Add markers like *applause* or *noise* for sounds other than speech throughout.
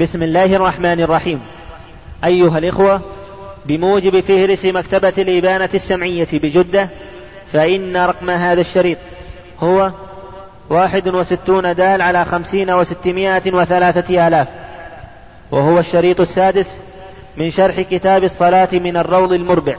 بسم الله الرحمن الرحيم. أيها الإخوة بموجب فهرس مكتبة الإبانة السمعية بجدة فإن رقم هذا الشريط هو واحد وستون دال على خمسين وستمائة وثلاثة آلاف وهو الشريط السادس من شرح كتاب الصلاة من الروض المربع.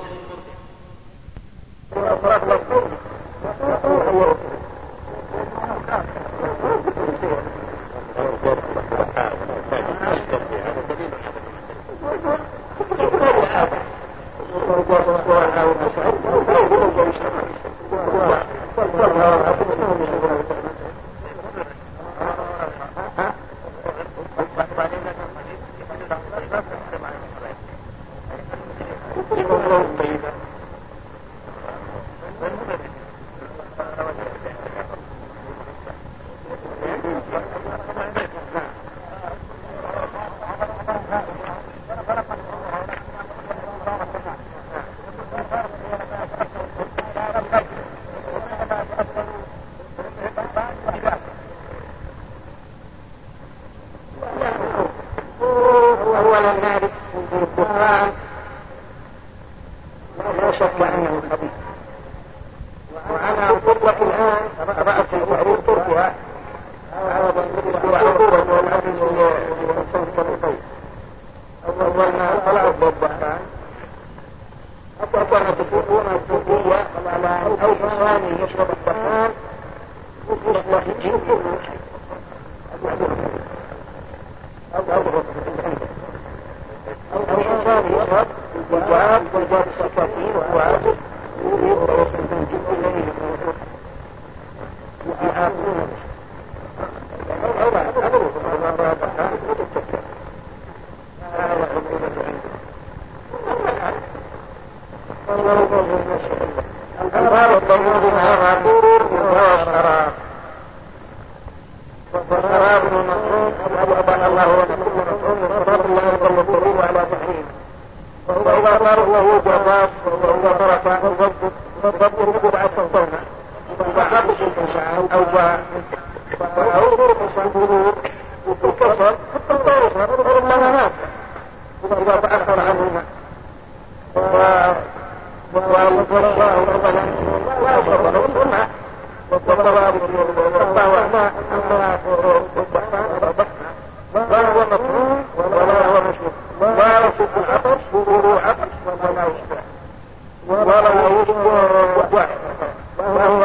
Well,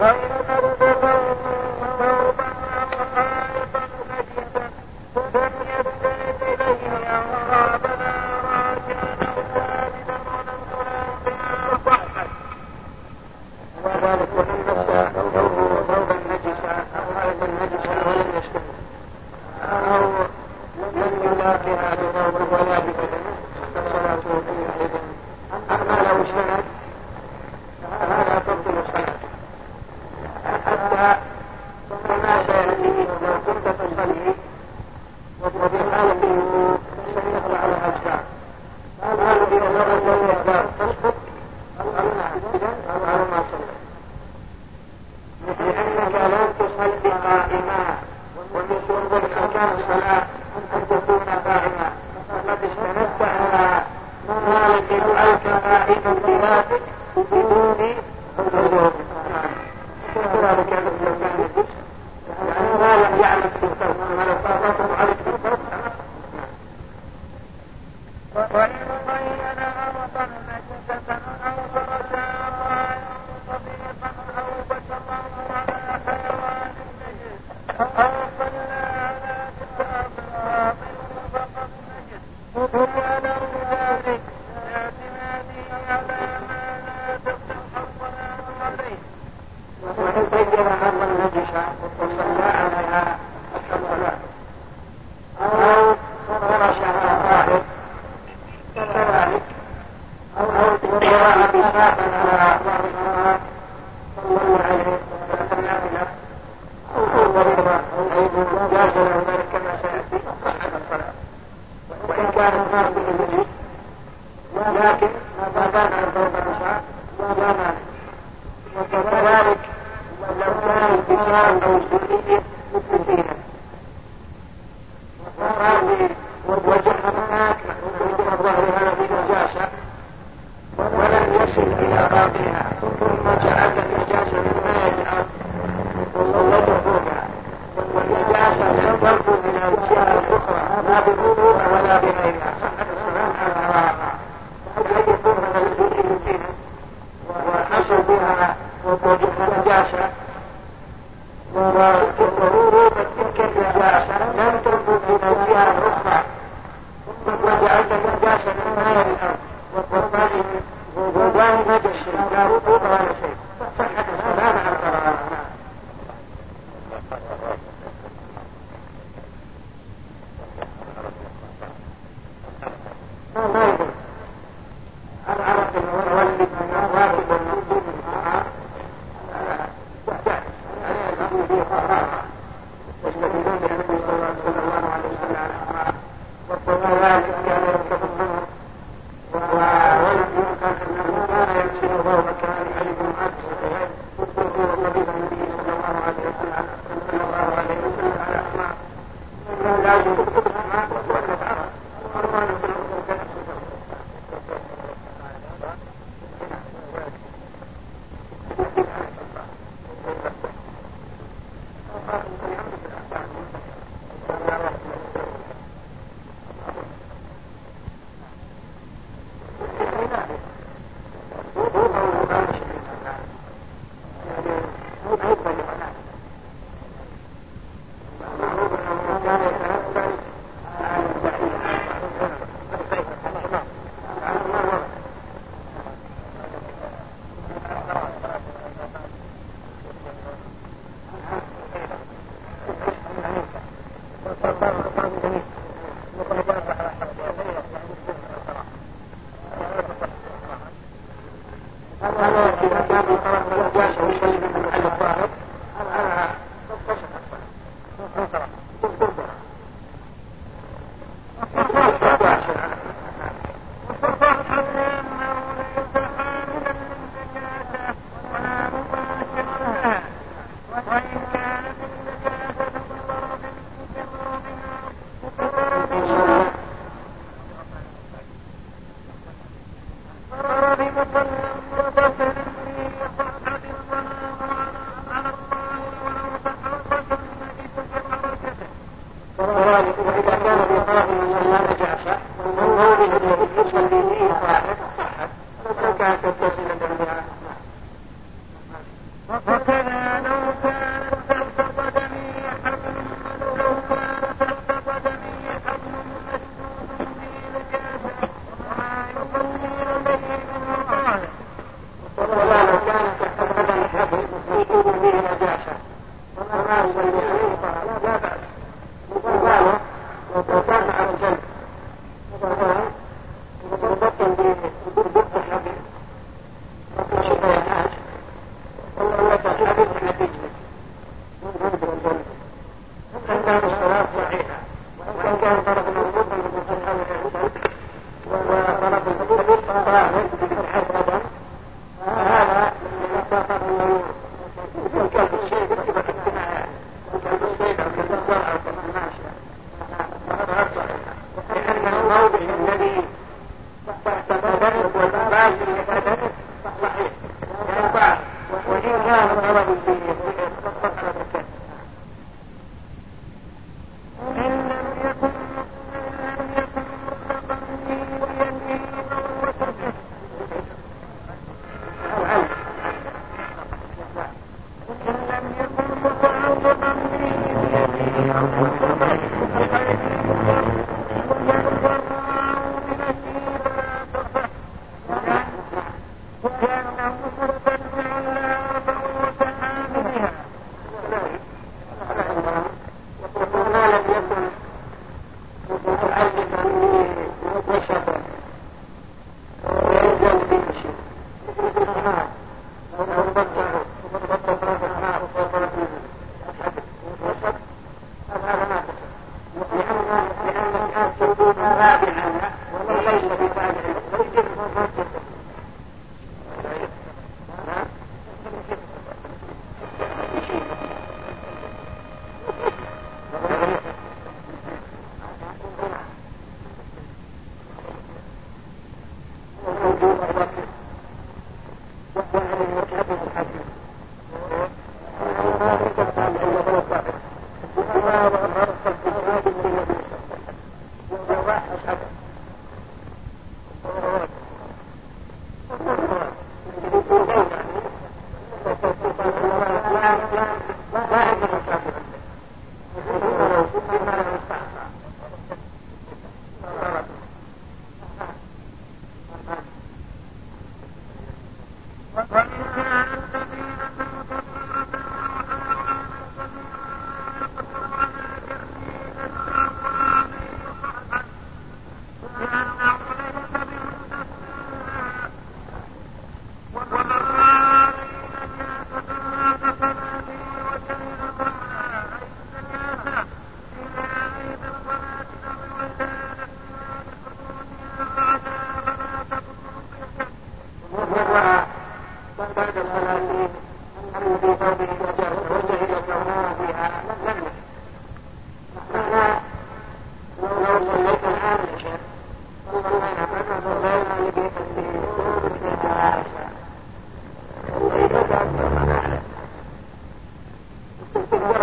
Uh-huh. تعالیٰ کو ضرور کرتا ہے۔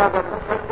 لوگوں کو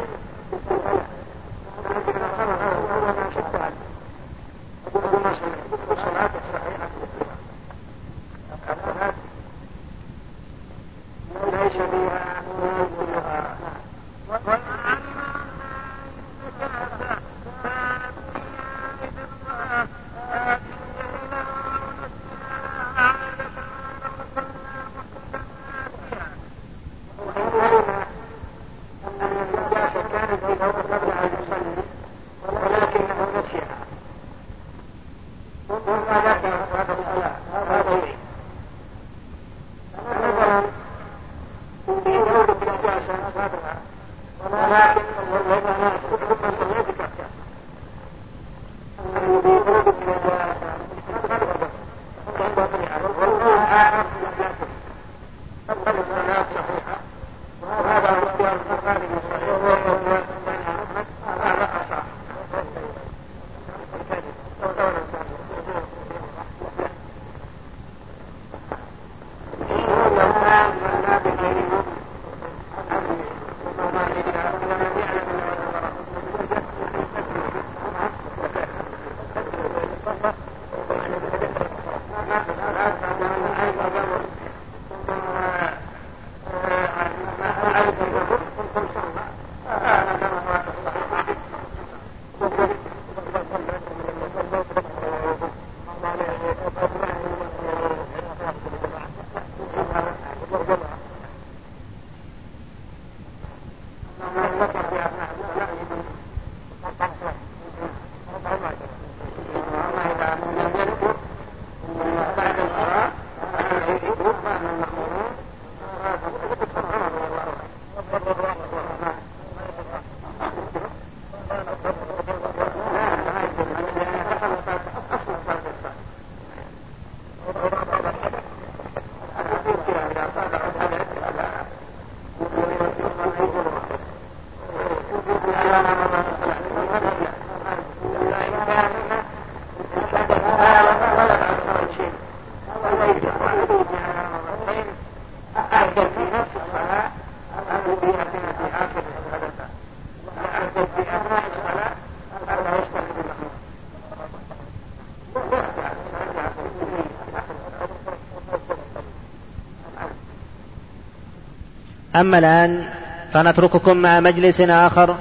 أما الآن فنترككم مع مجلس آخر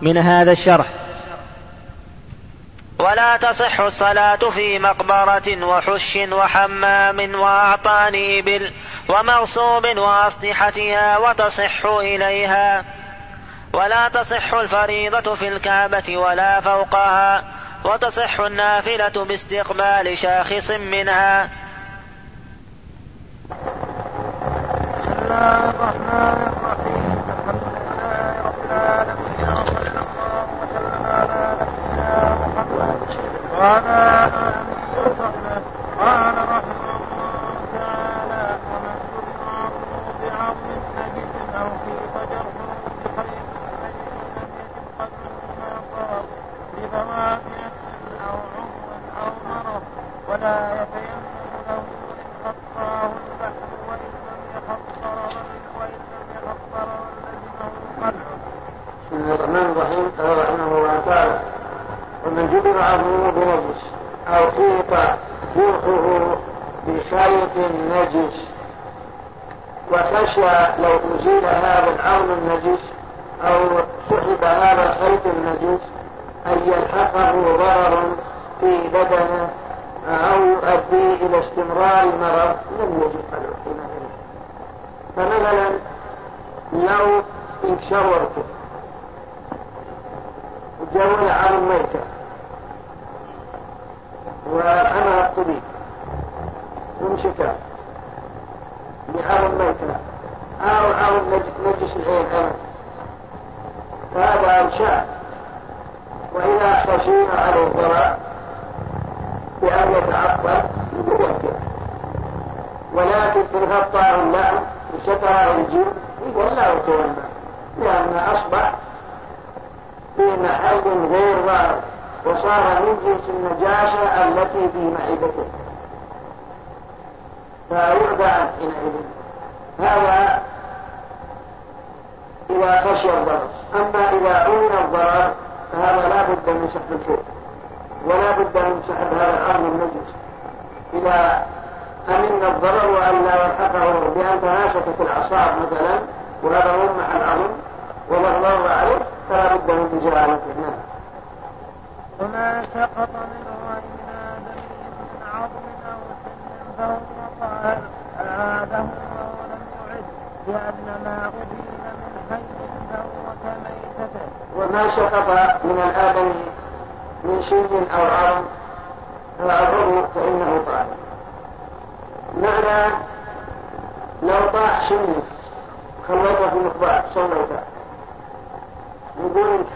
من هذا الشرح. ولا تصح الصلاة في مقبرة وحش وحمام وأعطان إبل ومغصوب وأسلحتها وتصح إليها. ولا تصح الفريضة في الكعبة ولا فوقها وتصح النافلة باستقبال شاخص منها. الرحمن الرحيم. الحمد لله رب العالمين.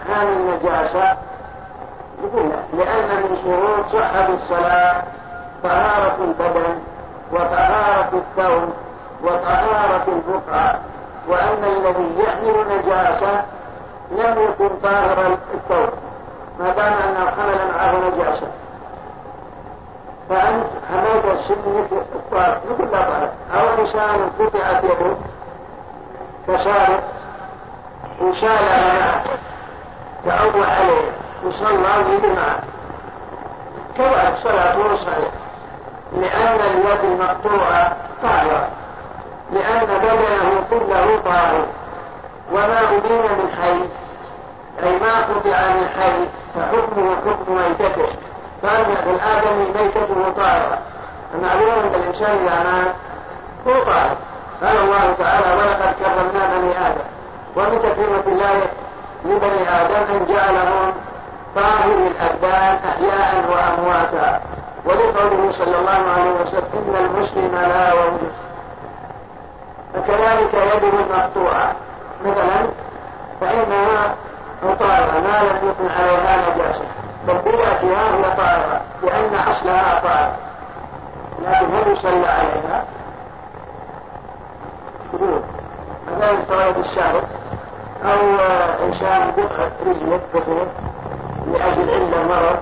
امتحان النجاسة. يقول لأن من شروط صحة الصلاة طهارة البدن وطهارة الثوب وطهارة البقعة. وأن الذي يحمل نجاسة لم يكن طاهر الثوب ما دام أنه حمل معه نجاسة. فأنت حملت السن مثل الطاهر مثل طهر. أو إنسان قطعت يده فسارق وشال معه. تعوى عليه وصلى ويجي معه كذلك صلاته صحيح لأن اليد المقطوعة طاهرة لأن بدنه كله طاهر وما أبين من حي أي ما قطع من حي فحكمه حكم ميتته. فأن الآدمي ميتته طاهرة. فمعلوم أن الإنسان إذا مات هو طاهر. قال الله تعالى ولقد كرمنا بني آدم. ومن تكريمة الله؟ لبني آدم جعلهم طاهر الأبدان أحياء وأمواتا. ولقوله صلى الله عليه وسلم إن المسلم لا وجه فكذلك يده المقطوعة مثلا فإنها مطهرة ما لم يكن عليها نجاسة. بذاتها هي طاهرة. لأن أصلها طاهر. لكن هل يصلى عليها؟ يقول مثلا طالب الشارع أو إنسان بقعة رجله كثير لأجل علة مرض.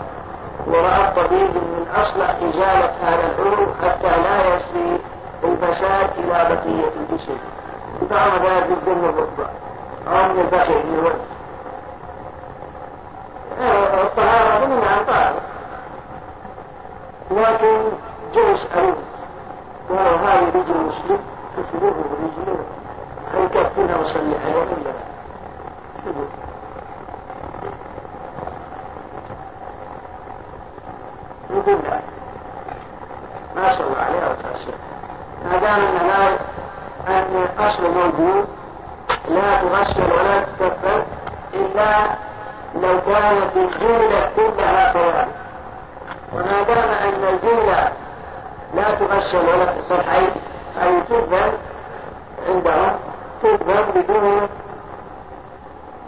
ورأى الطبيب من أصلح إزالة هذا العروق حتى لا يسري الفساد إلى بقية الجسم. بعض ذلك الدم الركبة أو من البحر من الوجه. الطهارة من طهارة لكن جاء يسألون قالوا هذه رجل مسلم تفلوه برجله هل كفنا وصلي عليه ولا يقول ما صلى عليه ولا ما دام أن لا أن الأصل موجود لا تغسل ولا تكفر إلا لو كانت الجملة كلها كذلك وما دام أن الجملة لا تغسل ولا تغسل حي أي تذهب عندهم تذهب بدون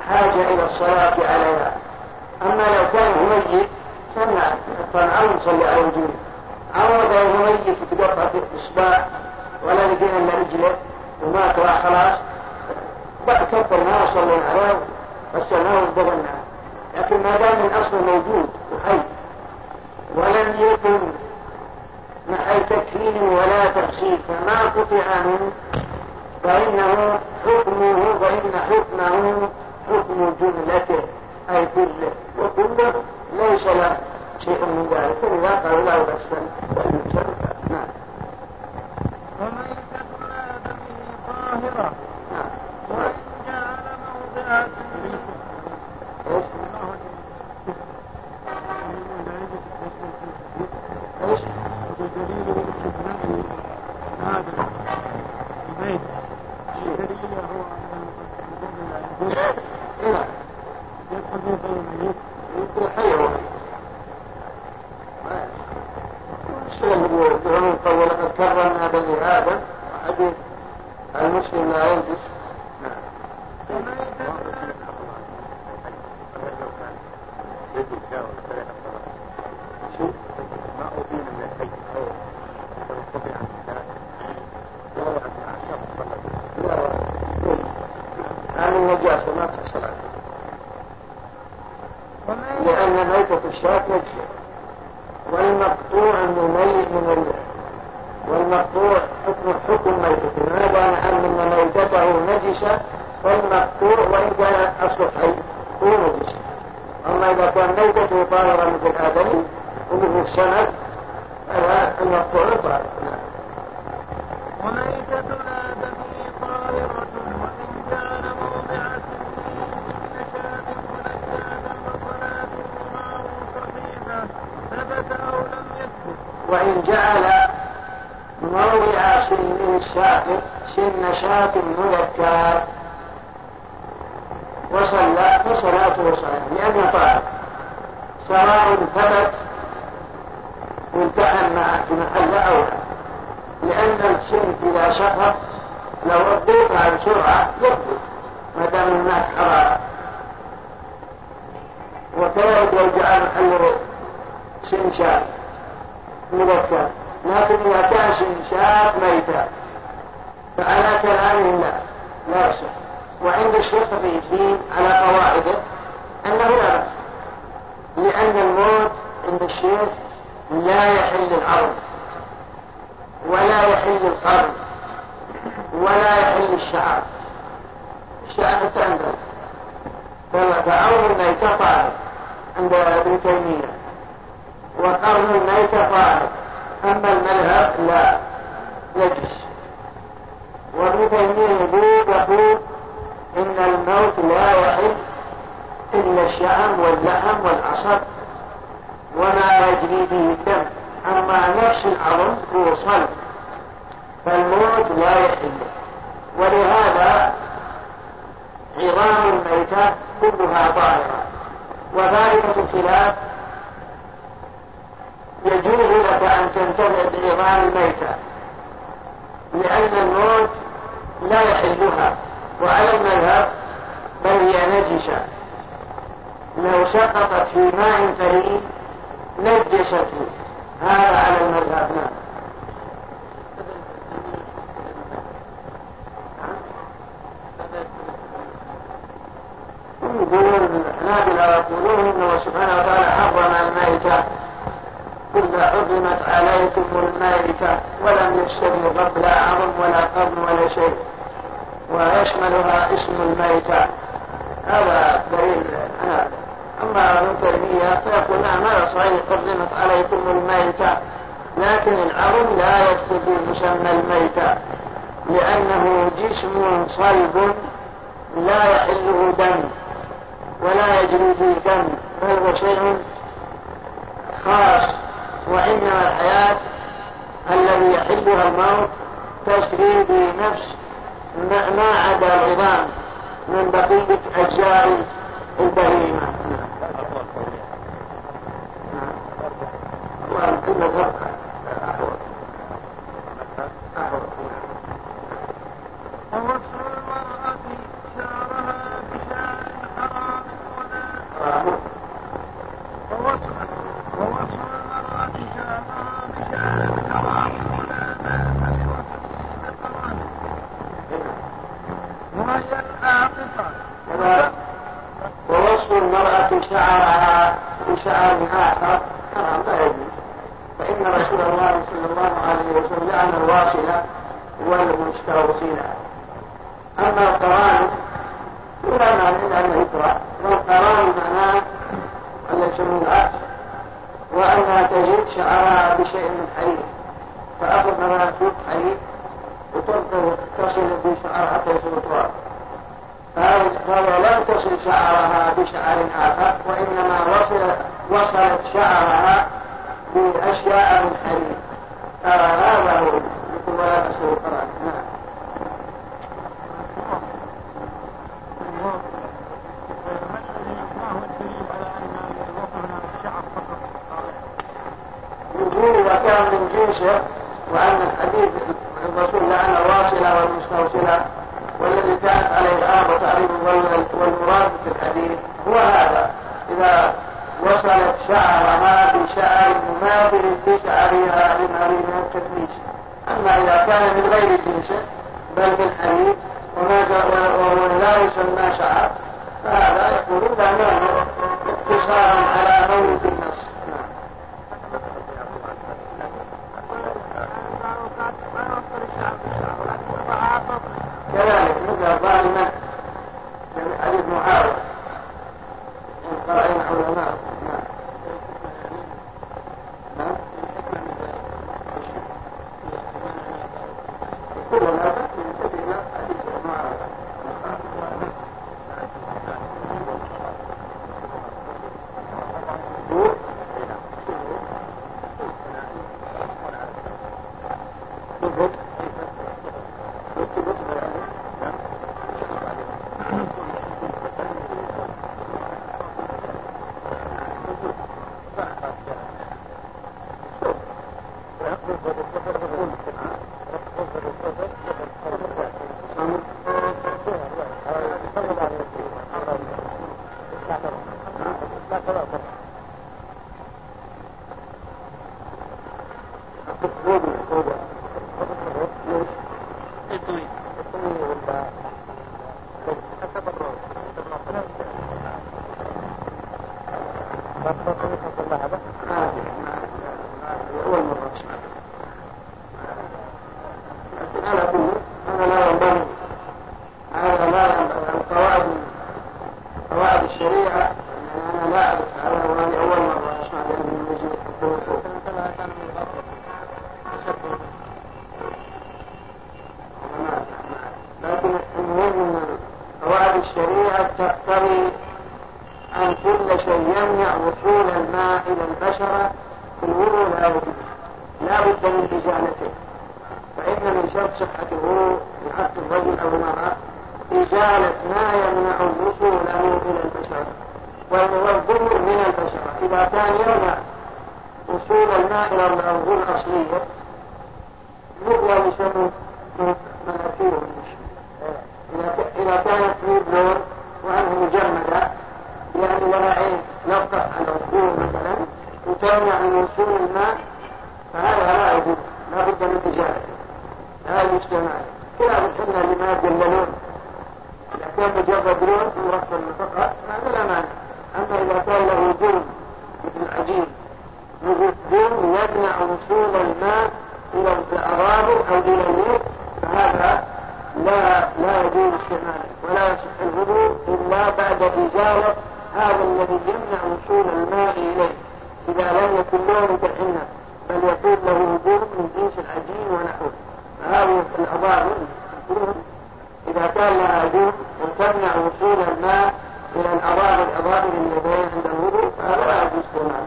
حاجة إلى الصلاة عليها. أما لو كان ميت فمنع فنعم نصلي على الجملة أو إذا ميت تقطع إصبع ولا لقينا إلا رجله ومات خلاص بقى كبر ما صلينا عليه غسلناه وانتظرناه لكن ما دام الأصل موجود وحي ولم يكن محل تكفين ولا تفسير فما قطع منه فإنه حكمه فإن حكمه حكم جملته أي كله وكله ليس له شيء من ذلك فإذا قالوا لا يغسل نعم وميتة آدمه طاهرة نعم وإن جعل موضع؟ إيش؟ ودليل الاستثناء هذا البيت الدليل هو ان المدن نعم يدخل في بين الميت يمكن المشكلة اللي بعموم قول ولقد كرمنا بني وحديث المسلم لا ينجس نعم شيء ما أبين من الحي أو يستطيع أن لا عن النجاسة ما تحصل عليه لأن ميتة الشاة نجسة والمقطوع ميت من ال... والمقطوع حكم حكم ميتة ما دام أن ميتته نجسة فالمقطوع وإن كان أصل حي هو نجس. أما إذا كان ميتته طاهرة مثل آدمي ومثل السمك فلا المقطوع طاهر. نعم. سن الساقط سن شاة مذكر وصلى فصلاته صحيحة لأنه طاهر سواء ثبت والتحم مع في محل أو لأن السن إذا سقط لو رديتها بسرعة يثبت ما دام هناك حرارة. وكذلك لو جعل محل سن شاة مذكر لكن إذا كان شنشات ميتة فعلى كلامه لا لا يصح وعند الشيخ في الدين على قواعده أنه لا بأس. لأن الموت عند الشيخ لا يحل العرض ولا يحل القرن ولا يحل الشعر الشعر تعمل فعرض الميتة طاهر عند ابن تيمية وقرن الميتة طاهر. أما المذهب لا يجلس وابن تيمية يقول يقول إن الموت لا يحل إلا الشعم واللحم والعصب وما يجري به الدم. أما نفس العظم هو صلب. فالموت لا يحل. ولهذا عظام الميتة كلها طاهرة. وفائدة الخلاف يجوز لك أن تنتفع بعظام الميتة لأن الموت لا يحلها وعلى المذهب بل هي نجسة. لو سقطت في ماء قليل نجسته هذا على المذهب. نعم. يقولون الحنابلة يقولون إنه سبحانه وتعالى حرم الميتة. حرمت عليكم الميتة ولم يستغرق لا عظم ولا قرن ولا شيء. ويشملها اسم الميتة. هذا دليل أما ابن تيمية فيقول نعم هذا صحيح حرمت عليكم الميتة. لكن العظم لا يدخل في مسمى الميتة لأنه جسم صلب لا يحله دم ولا يجري فيه دم فهو شيء خاص. وإنما الحياة الذي يحلها الموت تسري بنفس ما عدا العظام من بقية أجزاء البهيمة وكل فرق أحوط أحوط ووصف المرأة شعرها بشعر حرام ولا ووصف ووصف المرأة شعرها بشعر حرام ولا بأس بوصفه بقرآن وهي العاقصة ووصف المرأة شعرها بشعر آخر حرام لا يجوز فإن رسول الله صلى الله عليه وسلم لعن الواصلة والمستوصلة أما القران لا معنى إلا أنه يقرأ والقران معناه أن يسمون العكس وأنها تزيد شعرها بشيء من حرير فأخذ مثلا سوق حرير وتصل بشعر حتى يصير تراب فهذا لم تصل شعرها بشعر آخر وإنما وصل وصلت شعرها بأشياء من حرير هذا هو مثل ولا بأس بالقرآن نعم الوجوه إذا كان من جنسه وأن الحديث الرسول لعن الواصلة والمستوصلة والذي كانت عليه الآن وتعريف والمراد في الحديث هو هذا. إذا وصلت شعرها بشعر مماثل لشعرها لمارينا التدميس أما إذا كان من غير جنسه بل من حديث وما لا يسمى شعر فهذا يقول لا نوع اقتصارا على مولد مثل ظالما يعني حديث معاوية إن قرأنا علماء نعم مغطين يمنع وصول الماء إلى الأراضي أو إلى النيل فهذا لا لا يجوز استعماله ولا يصح الوضوء إلا بعد إزالة هذا الذي يمنع وصول الماء إليه. إذا لم يكن له متحنا بل يكون له هدوء من جنس العجين ونحوه. فهذه الأضاء إذا كان لها هبوط وتمنع وصول الماء إلى الأراضي الأضاء اليدين عند الوضوء فهذا لا يجوز استعماله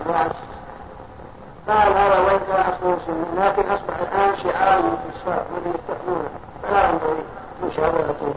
الراس. قال هذا وين كان أصله سنة لكن أصبح الآن شعار من للكفار والذين يستقبلونه فلا ينبغي مشابهته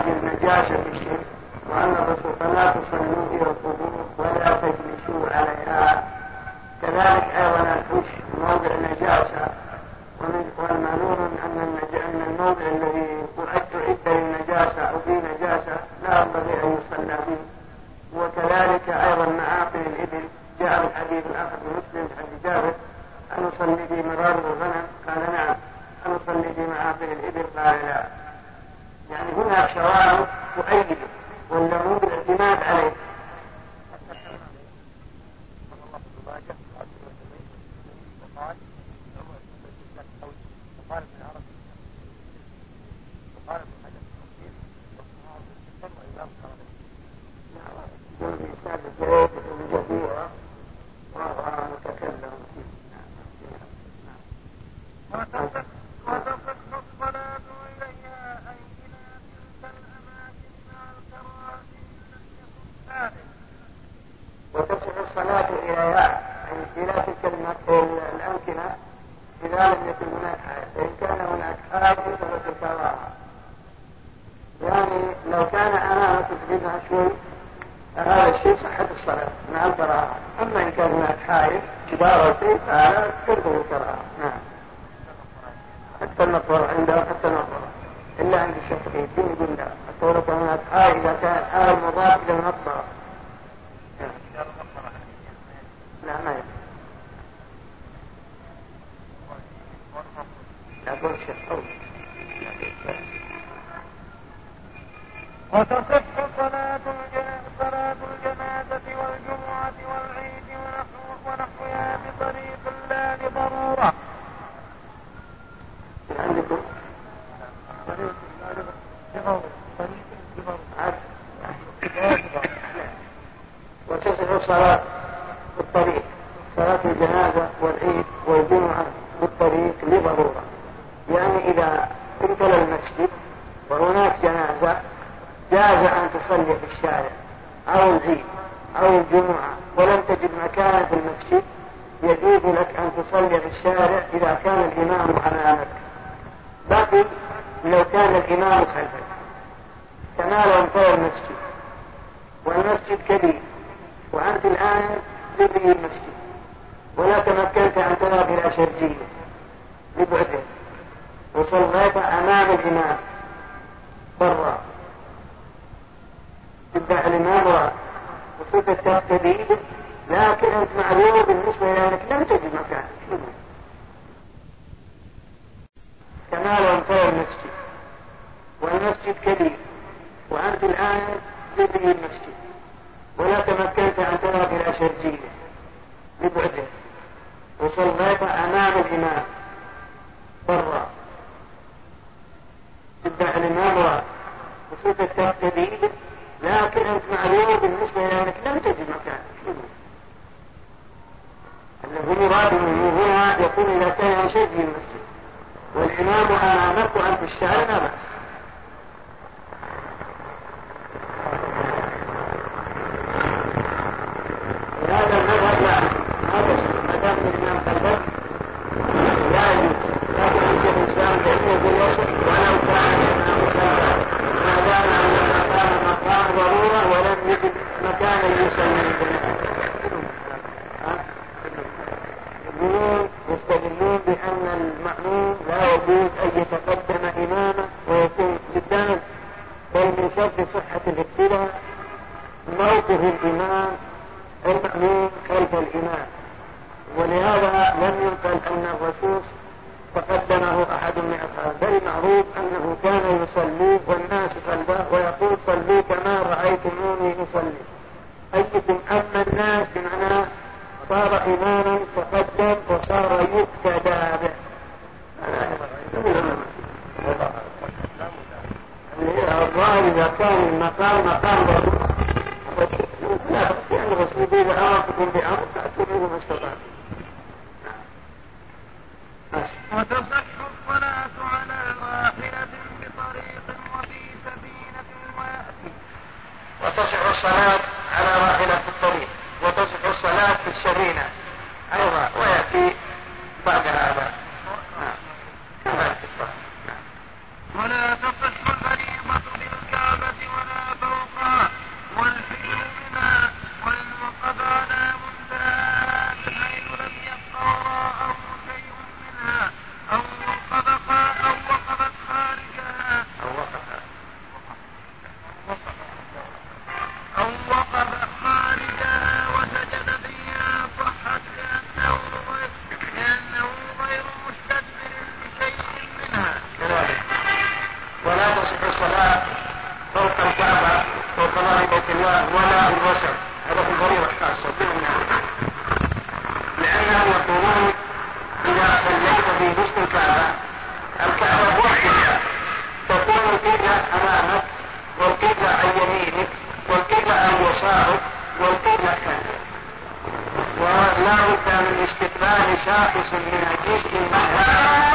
علاج النجاسة الشرك وأن الرسول فلا تصلوا إلى القبور ولا تجلسوا عليها. كذلك أيضا الحش موضع نجاسة والمعلوم أن أن الموضع الذي أعد للنجاسة أو فيه نجاسة لا ينبغي أن يصلى فيه. وكذلك أيضا معاقل الإبل. جاء الحديث الآخر مسلم حديث جابر أن أصلي في مرار الغنم؟ قال نعم أن أصلي في معاقل الإبل. قال لا. يعني هنا شوارع تؤيده والليمون الاعتماد عليه؟ مسجد كبير وأنت الآن تبني المسجد. ولا تمكنت أن ترى بلا شرجية لبعده. وصليت أمام الإمام برا. تتبع الإمام رأى وصرت تقتدي لكن أنت معلوم بالنسبة إلى أنك لم تجد مكانك الذي يراد منه هنا يقول إذا كان يشجي المسجد. والإمام أمامك أن الشارع ما بأس الاستثناء شاخص من الجسم المحذوف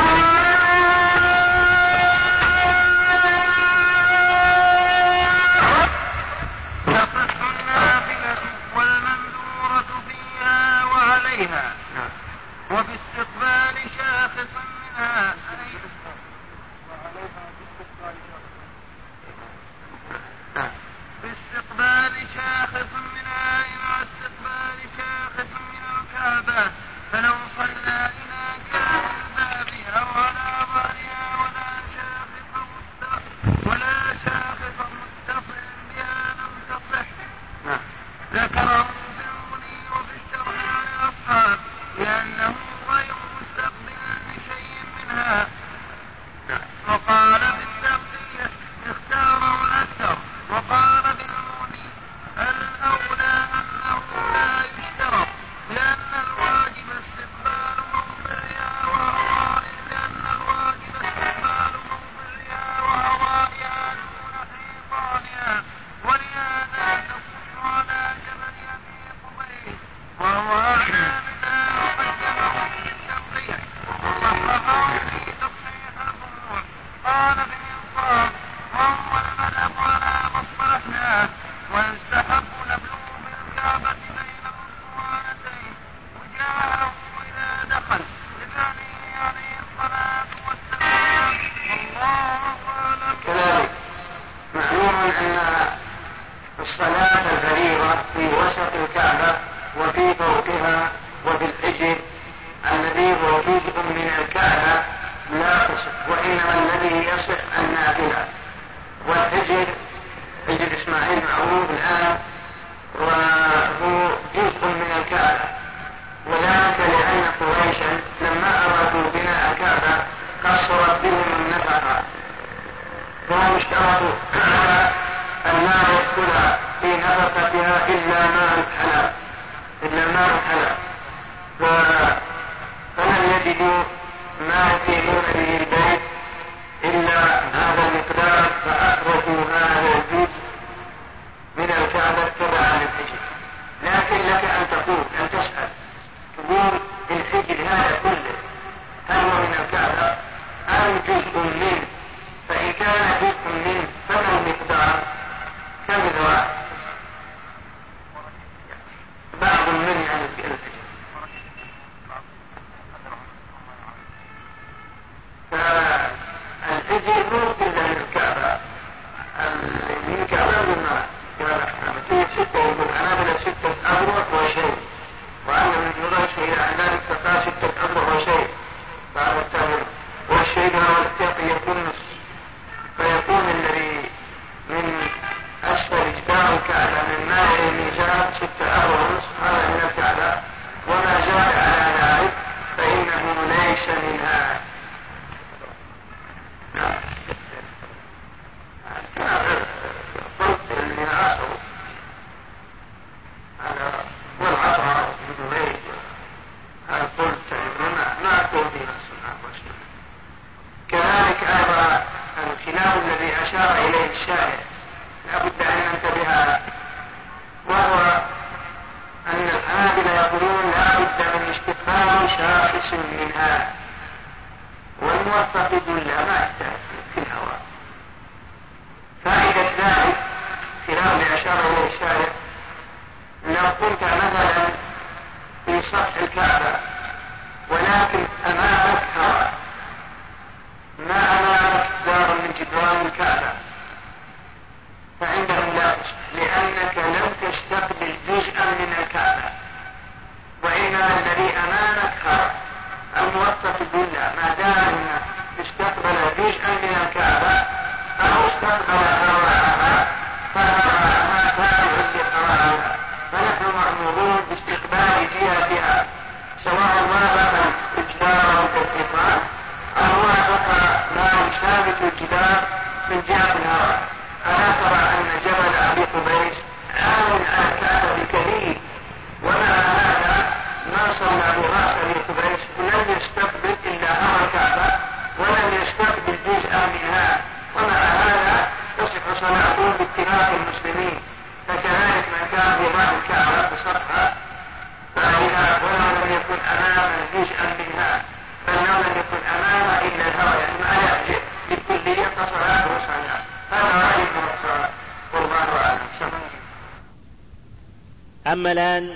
أما الآن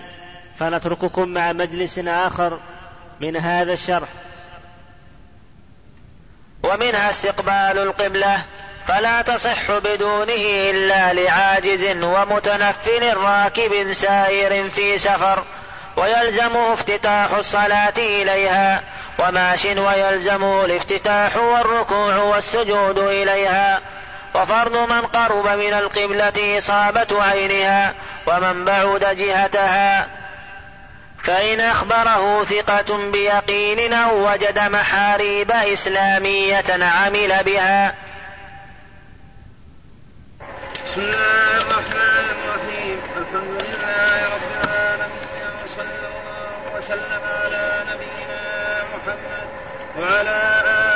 فنترككم مع مجلس آخر من هذا الشرح. ومنها استقبال القبلة فلا تصح بدونه إلا لعاجز ومتنفل راكب سائر في سفر ويلزمه افتتاح الصلاة إليها وماش ويلزمه الافتتاح والركوع والسجود إليها. وفرض من قرب من القبلة إصابة عينها ومن بعد جهتها فإن أخبره ثقة بيقين أو وجد محاريب إسلامية عمل بها. بسم الله الرحمن الرحيم. الحمد لله رب العالمين وصلى الله وسلم على نبينا محمد وعلى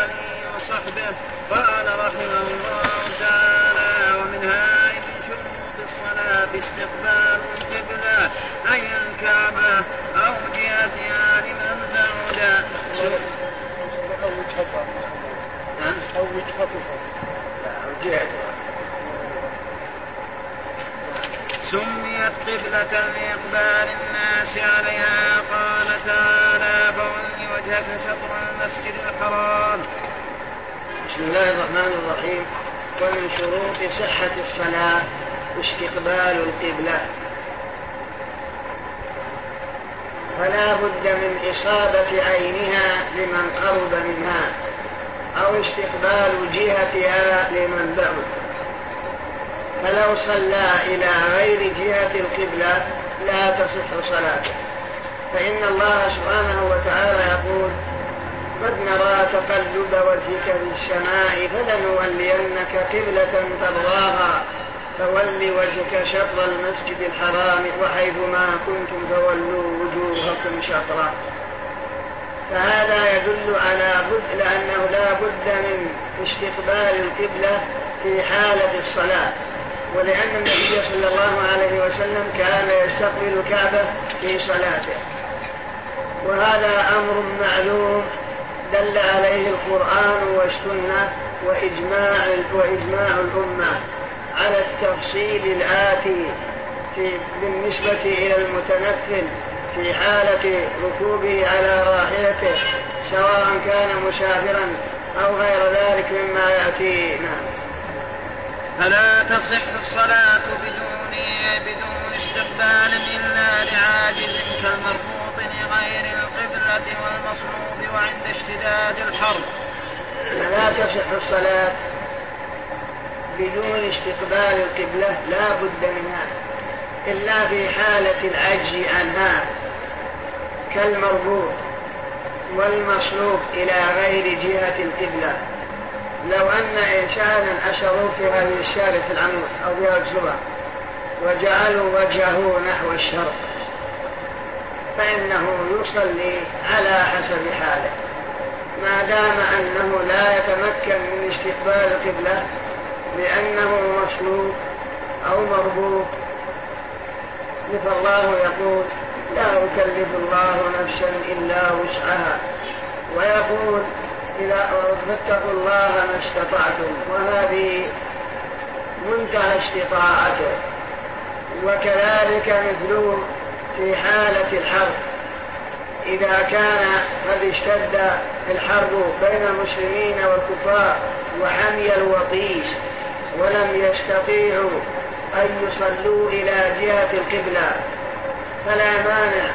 آله وصحبه. قال رحمه الله تعالى استقبال القبلة أي الكعبة أو جهتها لمن بعد أو وجهتها أو وجهتها أو جهتها سميت قبلة لإقبال الناس عليها قال تعالى فول وجهك شطر المسجد الحرام. بسم الله الرحمن الرحيم. ومن شروط صحة الصلاة. استقبال القبلة. فلا بد من إصابة عينها لمن قرب منها أو استقبال جهتها لمن بعد. فلو صلى إلى غير جهة القبلة لا تصح صلاته. فإن الله سبحانه وتعالى يقول قد نرى تقلب وجهك في السماء فلنولينك قبلة ترضاها فول وجهك شطر المسجد الحرام وحيثما كنتم فولوا وجوهكم شطرا. فهذا يدل على بد لأنه لا بد من استقبال القبلة في حالة الصلاة. ولأن النبي صلى الله عليه وسلم كان يستقبل الكعبة في صلاته. وهذا أمر معلوم دل عليه القرآن والسنة وإجماع وإجماع الأمة. على التفصيل الآتي في بالنسبة إلى المتنفل في حالة ركوبه على راحلته سواء كان مسافرا أو غير ذلك مما يأتي نعم فلا تصح الصلاة بدون بدون استقبال إلا لعاجز كالمربوط لغير القبلة والمصلوب وعند اشتداد الحر. فلا تصح الصلاة بدون استقبال القبلة لا بد منها إلا في حالة العجز عنها كالمربوط والمصلوب إلى غير جهة القبلة. لو أن إنسانا أشروا في هذه الشارع العمود أو الجبع وجعلوا وجهه نحو الشرق فإنه يصلي على حسب حاله. ما دام أنه لا يتمكن من استقبال القبلة لأنه مصلوب أو مربوط. مثل الله يقول لا يكلف الله نفسا إلا وسعها. ويقول إذا فاتقوا الله ما استطعتم وهذه منتهى استطاعته. وكذلك مثله في حالة الحرب. إذا كان قد اشتد الحرب بين المسلمين والكفار وحمي الوطيس ولم يستطيعوا أن يصلوا إلى جهة القبلة. فلا مانع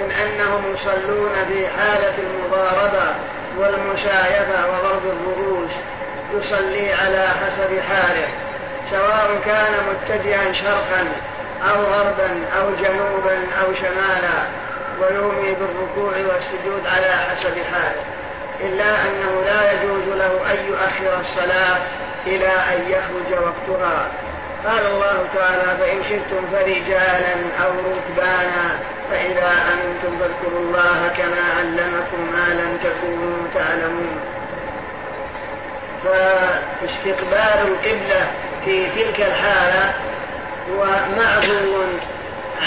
من أنهم يصلون في حالة المضاربة والمشايفة وضرب الرؤوس يصلي على حسب حاله سواء كان متجها شرقا أو غربا أو جنوبا أو شمالا ويومي بالركوع والسجود على حسب حاله. إلا أنه لا يجوز له أن يؤخر الصلاة إلى أن يخرج وقتها. قال الله تعالى فإن شئتم فرجالا أو ركبانا فإذا أنتم فاذكروا الله كما علمكم ما لم تكونوا تعلمون. فاستقبال القبلة في تلك الحالة هو معفو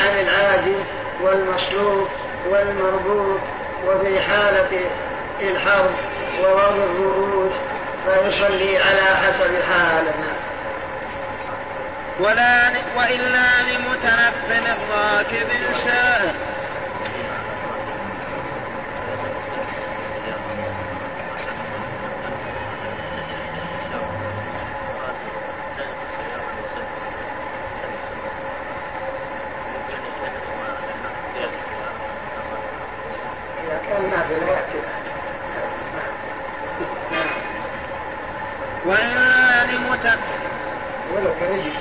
عن العاجز والمصلوب والمربوط وفي حالة الحرب ووضع الرؤوس فيصلي على حسب حالنا ولا وإلا لمتنفل راكب سائر وإلا لمتنفل ولو كان يجي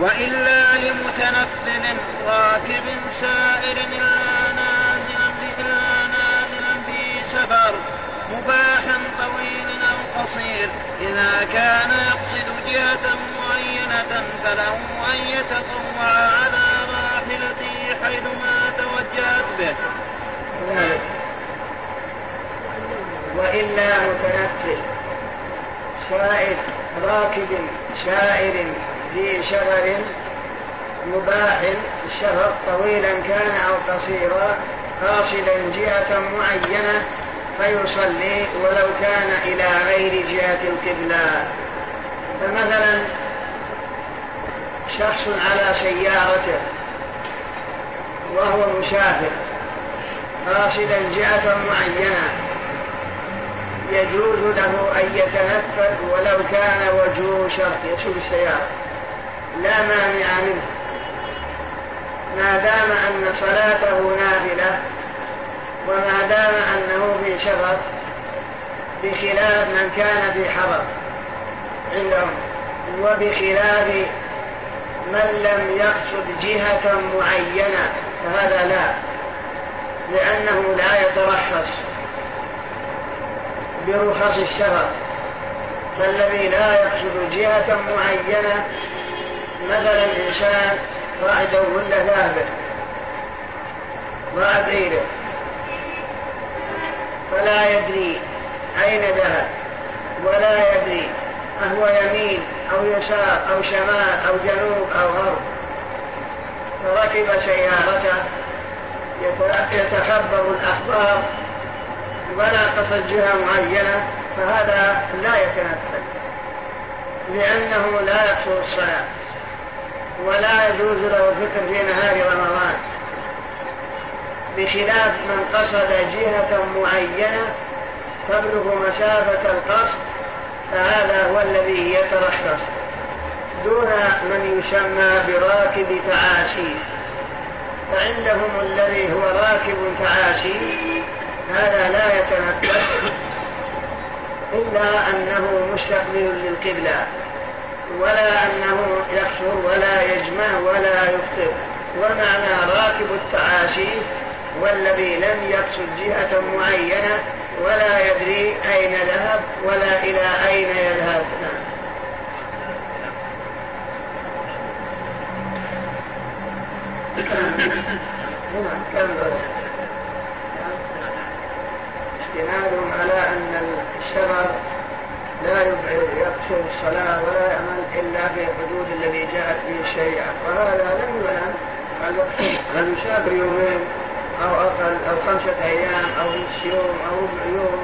وإلا لمتنفل راكب سائر إلا نازلا إلا نازلا في سفر مباح طويل أو قصير. إذا كان يقصد جهة معينة فله أن يتطوع على راحلته حيثما توجهت به. وإلا متنفل. سائر راكب سائر ذي شغل مباح السفر طويلا كان أو قصيرا قاصدا جهة معينة فيصلي ولو كان إلى غير جهة القبلة. فمثلا شخص على سيارته وهو مسافر قاصدا جهة معينة يجوز له أن يتنفل ولو كان وجهه شرق يسوق السيارة لا مانع منه. ما دام أن صلاته نافلة وما دام أنه في شرف بخلاف من كان في حضر عندهم وبخلاف من لم يقصد جهة معينة فهذا لا لأنه لا يترخص. برخص الشرع. فالذي لا يقصد جهة معينة مثلا إنسان قاعدة ولا ثابت راح بعيده فلا يدري أين ذهب ولا يدري أهو يمين أو يسار أو شمال أو جنوب أو غرب. فركب سيارته يتخبر الأخبار ولا قصد جهة معينة فهذا لا يتنفل لأنه لا يقصد الصلاة ولا يجوز له الفكر في نهار رمضان. بخلاف من قصد جهة معينة تبلغ مسافة القصد فهذا هو الذي يترخص. دون من يسمى براكب تعاسي فعندهم الذي هو راكب تعاسي هذا لا يتنفل إلا أنه مستقبل للقبلة ولا أنه يقصر ولا يجمع ولا يفطر ومعنى راكب التعاشي والذي لم يقصد جهة معينة ولا يدري أين ذهب ولا إلى أين يذهب. نعم. *coughs* كم استنادهم على أن الشرر ولا يقصر الصلاة ولا يعمل إلا في الحدود الذي جاءت به الشريعة. وهذا لم يعلم بل يسافر يومين أو أقل أو خمسة أيام أو نصف يوم أو ربع يوم.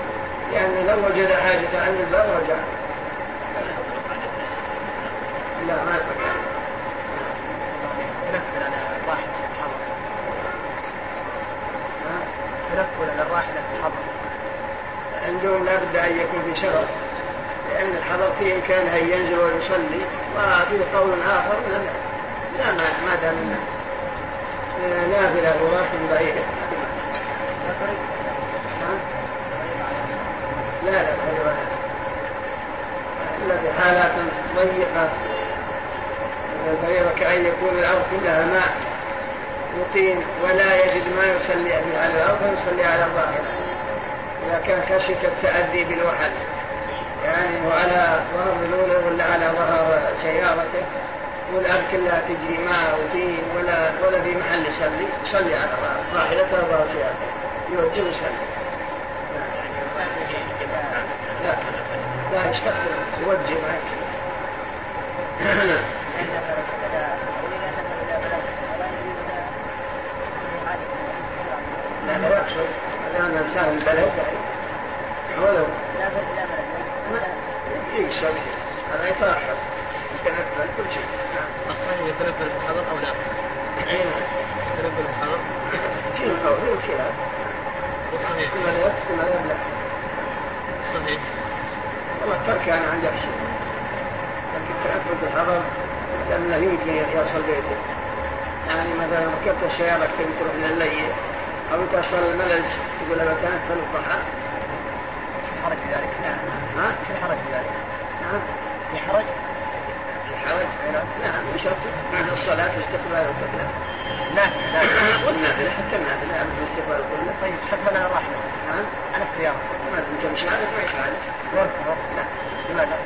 يعني لو وجد حاجة عن الباب رجع لا ما يفكر تنفل على الراحلة في الحضر عندهم لا بد أن يكون في شرف لأن الحضر فيه كان أن ينزل ويصلي وفي قول آخر لا لا ما, دام نافلة وراح بعيدة لا لا إلا في حالات ضيقة الفريضة كأن يكون الأرض كلها ماء يقيم ولا يجد ما يصلي على الأرض فيصلي على الظاهرة إذا كان خشية التأدي بالوحل. يعني وعلى ظهر الأولى ولا على ظهر سيارته والأرض كلها تجري ماء وطين ولا ولا في محل يصلي يصلي على راحلته وظهر سيارته يوجب يصلي لا. لا يستقبل. يوجه ما *coughs* لا لا يقصد الآن إنسان البلد ولو يكسب هذا يترحل يتنفل كل شيء. الصحيح يتنفل في الحضر أو لا؟ يتنفل في الحضر؟ في القول والخلاف والصحيح كما لا كما لا الصحيح والله الترك أنا عندي أحسن. لكن التنفل في الحضر لأنه يمكن يصل بيته. يعني مثلا ركبت السيارة تبي تروح من الليل أو تصل الملج تقول أنا تنفل الضحى في حرج في ذلك نعم. ها؟ في حرج في ذلك. نعم. في حرج؟ الحرج نعم. بشرط بعد الصلاة استقبال القبلة. نعم نعم. والنافلة حتى النافلة قبل استقبال القبلة. طيب استقبلنا الراحلة نعم على السيارة. ما انت مش عارف ما يخالف. ورثة لا لماذا؟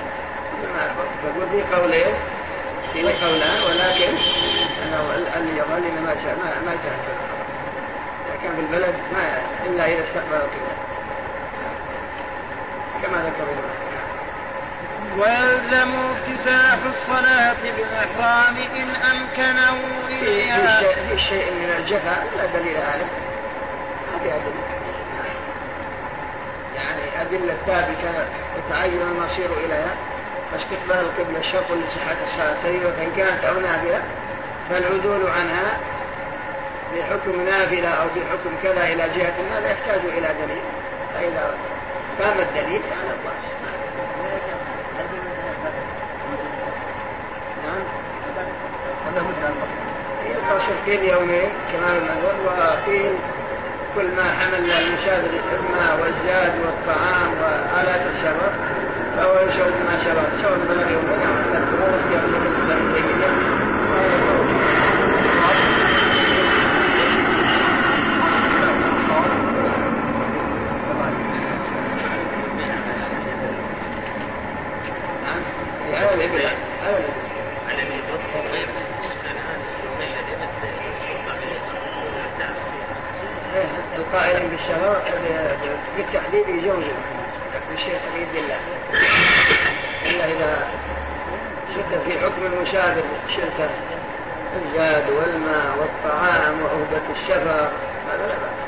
ما. بقول في قولين. في قولان ولكن أنه اللي يظل ما ما ما كان لكن في البلد ما إلا إذا استقبل القبلة. كما ذكر ويلزم افتتاح الصلاة بالإحرام إن أمكنه في في إليها شيء من الجفا لا دليل عليه. ما في أدلة. يعني أدلة ثابتة يتعين المصير إليها. فاستقبال القبلة شرط لصحة الصلاه فريضه ان كانت أو نافلة فالعدول عنها بحكم نافلة أو بحكم كذا إلى جهة ما لا يحتاج إلى دليل. فإذا قام الدليل فعلى الله نعم. هذا قيل يومين كمال النذر وقيل كل ما حمل المسافر الحمى والزاد والطعام وآلات الشرف فهو يشعر بما شرف. سواء بلغ أو ثلاثة ولا القائلين بالشهر بالتحديد يجوزه بالشيء تقييد بالله إلا إذا شد في حكم المسافر شركة الزاد والماء والطعام وعهدة الشفر هذا لا بأس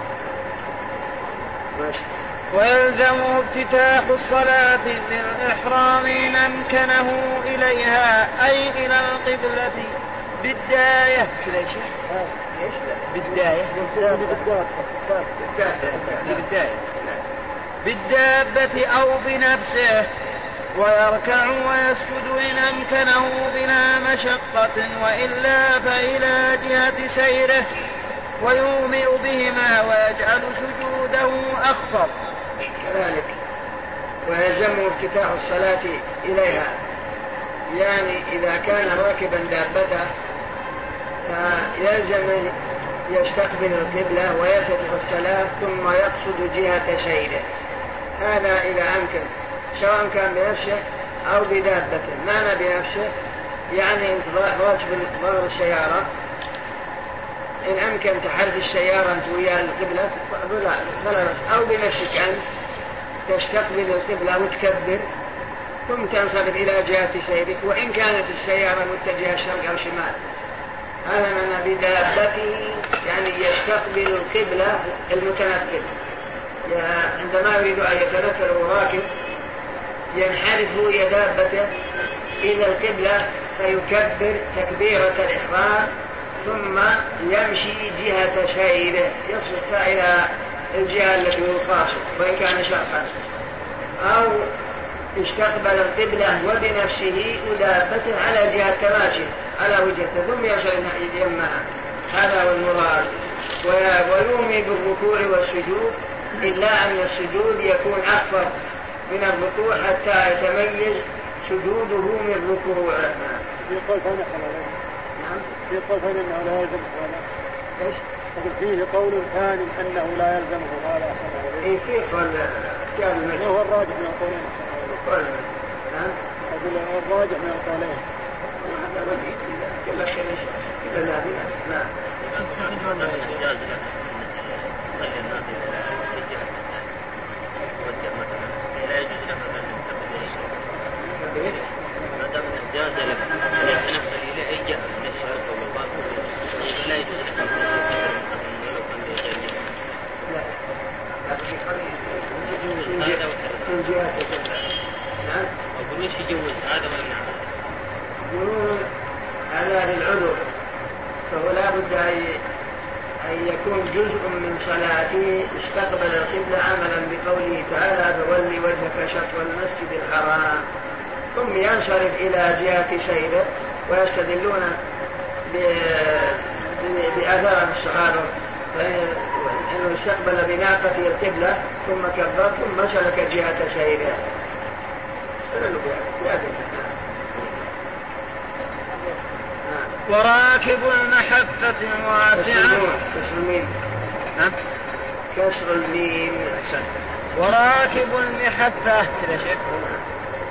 ماشي ويلزم افتتاح الصلاة بالإحرام إن أمكنه إليها أي إلى القبلة بالداية. بالداية بالداية. بالدابة أو بنفسه ويركع ويسجد إن أمكنه بلا مشقة وإلا فإلى جهة سيره ويومئ بهما ويجعل سجوده أخفض. كذلك. ويلزم افتتاح الصلاة إليها. يعني إذا كان راكبا دابته فيلزم يستقبل القبلة ويفتح الصلاة ثم يقصد جهة سيره هذا إذا أمكن سواء كان بنفسه أو بدابته معنى بنفسه يعني راكب ظهر السيارة. إن أمكن تحرك السيارة أنت ويا القبلة فلا بأس أو بنفسك أنت تستقبل القبلة وتكبر ثم تنصرف إلى جهة سيرك وإن كانت السيارة متجهة شرق أو شمال. هذا من بدابته يعني يستقبل القبلة المتنفل عندما يريد أن وهو راكب ينحرف دابته إلى القبلة فيكبر تكبيرة الإحرام. ثم يمشي جهة شيره يصرف إلى الجهة التي هو قاصد وإن كان شرقا. أو استقبل القبلة وبنفسه ودابته على جهة تماشي على وجهته ثم يصل يمها. هذا هو المراد. ويومي بالركوع والسجود إلا أن السجود يكون أكبر من الركوع حتى يتميز سجوده من ثاني نعم. في قول ثاني أنه لا يلزم ولا إيش؟ فيه قول ثاني أنه لا يلزمه قال أحسن إيه في قول كان هو الراجح من القولين. نعم. أقول الراجح من القولين. كل شيء كل نعم ما دام جاز له ان يتنفل إلى اي جهه من الشرق أو الغرب لا يجوز وش يجوز؟ هذا ولا يقولون هذا للعذر فهو لا بد أن يكون جزء من صلاته استقبل القبلة عملا بقوله تعالى فولي وجهك شطر المسجد الحرام ثم ينصرف إلى جهة سيره ويستدلون بآثار الصحابة فإنه استقبل بناقته القبلة ثم كبر ثم سلك جهة سيره. وراكب المحبة الواسعة كسر الميم كسر الميم وراكب المحبة.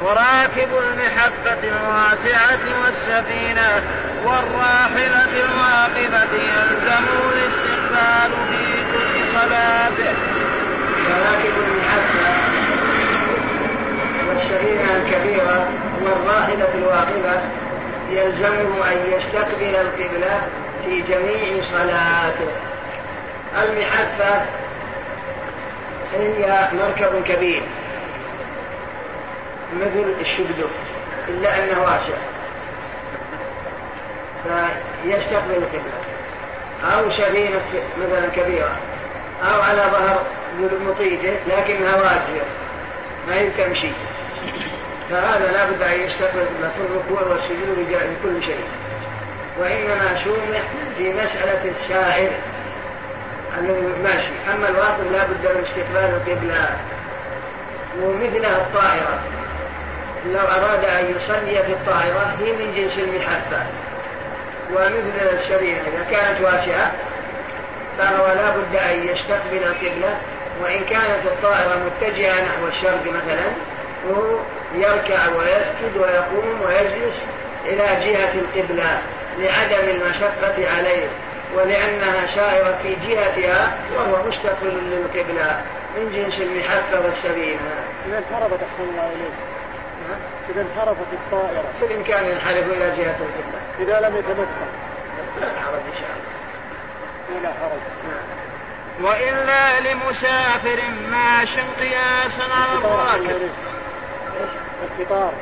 وراكب المحبة الواسعة والسفينة والراحلة الواقفة يلزمه الاستقبال في كل صلاته. وراكب المحبة والسفينة الكبيرة والراحلة الواقفة يلزمه أن يستقبل القبلة في جميع صلاته. المحبة هي مركب كبير مثل الشبدو إلا أنه واسع. فيستقبل القبلة. أو سفينة مثلا كبيرة أو على ظهر مطيته لكنها واجهة ما هي تمشي فهذا لا بد أن يستقبل في الركوع والسجود بكل شيء. وإنما سمح في مسألة السائر ماشي أما الواقف لا بد من استقبال القبلة ومثلها الطائرة. لو أراد أن يصلي في الطائرة هي من جنس المحبة. ومثل السرير إذا كانت واسعة فهو لا بد أن يستقبل القبلة. وإن كانت الطائرة متجهة نحو الشرق مثلا يركع ويسجد ويقوم ويجلس إلى جهة القبلة لعدم المشقة عليه ولأنها سائرة في جهتها وهو مستقبل للقبلة من جنس المحبة والسبيل إذا انحرفت أحسن الله إليك. إذا انحرفت الطائرة. بالإمكان ينحرف إلى جهة القبلة. إذا لم يتمكن. لا حرج إن شاء الله. لا حرج وإلا لمسافر ماش قياسا على الراكب القطار.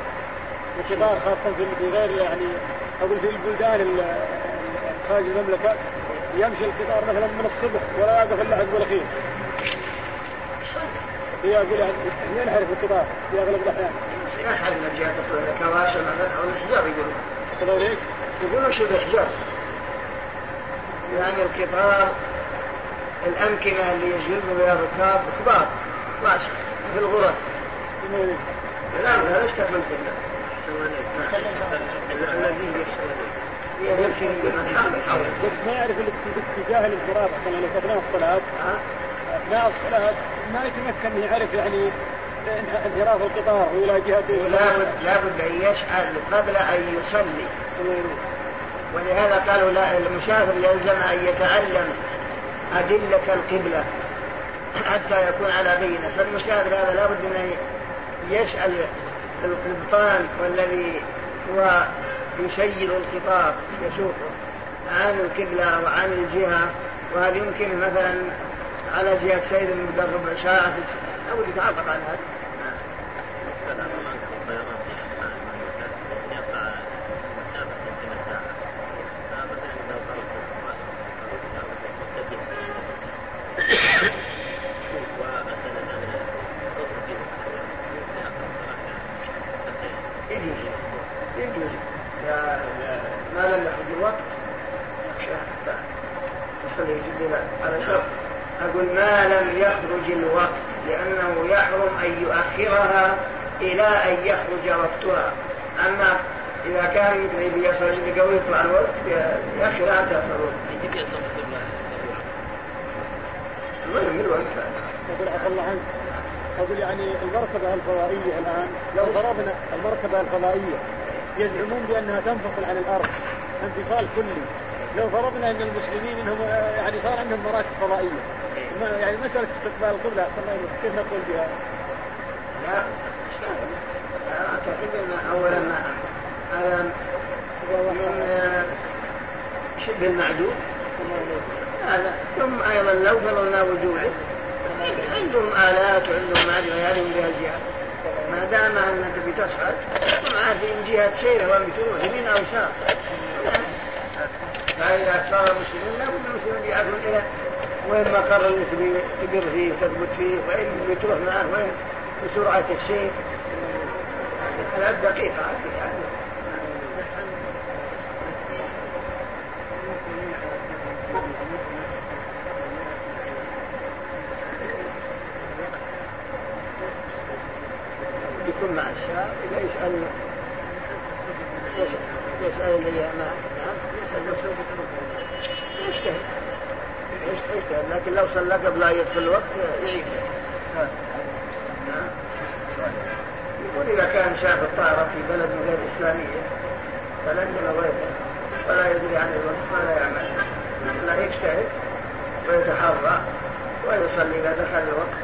القطار خاصة في غير يعني أقول في البلدان خارج المملكة يمشي القطار مثلا من الصبح ولا يقف إلا عقب الأخير. هي أقول ينحرف القطار في أغلب الأحيان. ينحرف من جهة الكواشة مثلا أو الحجار يقولون؟ يقولون شبه حجار يعني القطار الأمكنة اللي يجلبوا بها الركاب كبار في الغرف. لا لا بالله الذي بس ما يعرف اتجاه الانصراف أصلا لو اثناء الصلاة اثناء الصلاة ما يتمكن يعرف يعني انحراف القطار إلى جهته لابد لابد أن يسال قبل أن يصلي. ولهذا قالوا لا المسافر يلزم أن يتعلم أدلة القبلة حتى يكون على بينة. فالمسافر هذا لابد أن يسال القبطان والذي هو يسير القطار يسوقه عن القبلة وعن الجهة وهل يمكن مثلا على جهة مقدار ربع ساعة أو يتعرف على هذا ما لم يخرج الوقت على شرط أقول ما لم يخرج الوقت لأنه يحرم أن يؤخرها إلى أن وقتها أما إذا كان يمكن يصل قوي يطلع الوقت يأخرها حتى يصل الوقت. المهم الوقت يقول عفى الله. عنك أقول يعني المركبة الفضائية الآن لو فرضنا المركبة الفضائية يزعمون بأنها تنفصل عن الأرض انفصال كلي. لو فرضنا أن المسلمين إنهم يعني صار عندهم مراكب فضائية. يعني مسألة استقبال القبلة كيف نقول بها؟ لا. أن أولا هذا من شبه المعدوم هذا ثم أيضا لو فرضنا وجوده عندهم آلات وعندهم ما أدري هذه جهة الجهات ما دام أنك بتصعد هم عارفين جهة وين بتروح يمين أو يسار فإذا صار المسلمين لابد المسلمين يعرفون إلى وين مقر تبي تقر فيه وتثبت فيه وين بتروح معه وين بسرعة السير ثلاث دقيقة. يكون مع الشاب إذا يسأل يسأل اللي يسأل نفسه يجتهد لكن لو صلى قبل أن يدخل الوقت يعيد يقول إذا كان شاف الطائرة في بلد غير إسلامية فلندن غيره ولا يدري عن الوقت ماذا يعمل؟ لا يجتهد ويتحرى ويصلي إذا دخل الوقت.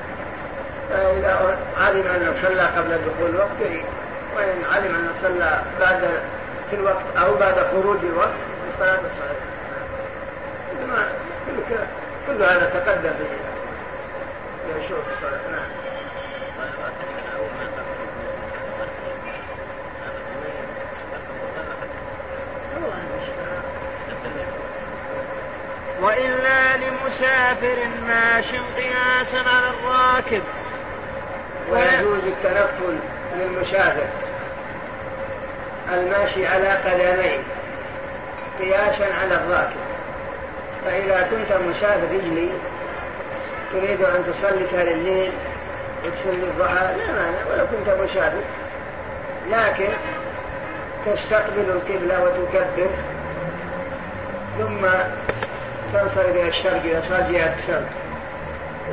فإذا علم أنه صلى قبل دخول الوقت وإن علم أنه صلى بعد في الوقت أو بعد خروج الوقت الصلاة الصحيحة كل هذا تقدم في شروط الصلاة. نعم. وإلا لمسافر ماش قياسا على الراكب. ويجوز التنفل للمسافر الماشي على قدميه قياسا على الراكب. فإذا كنت مسافر رجلي تريد أن تصلي كان الليل وتصلي الضحى لا مانع ولو كنت مسافر. لكن تستقبل القبلة وتكبر ثم تنصرف إلى الشرق إذا صار جهة الشرق.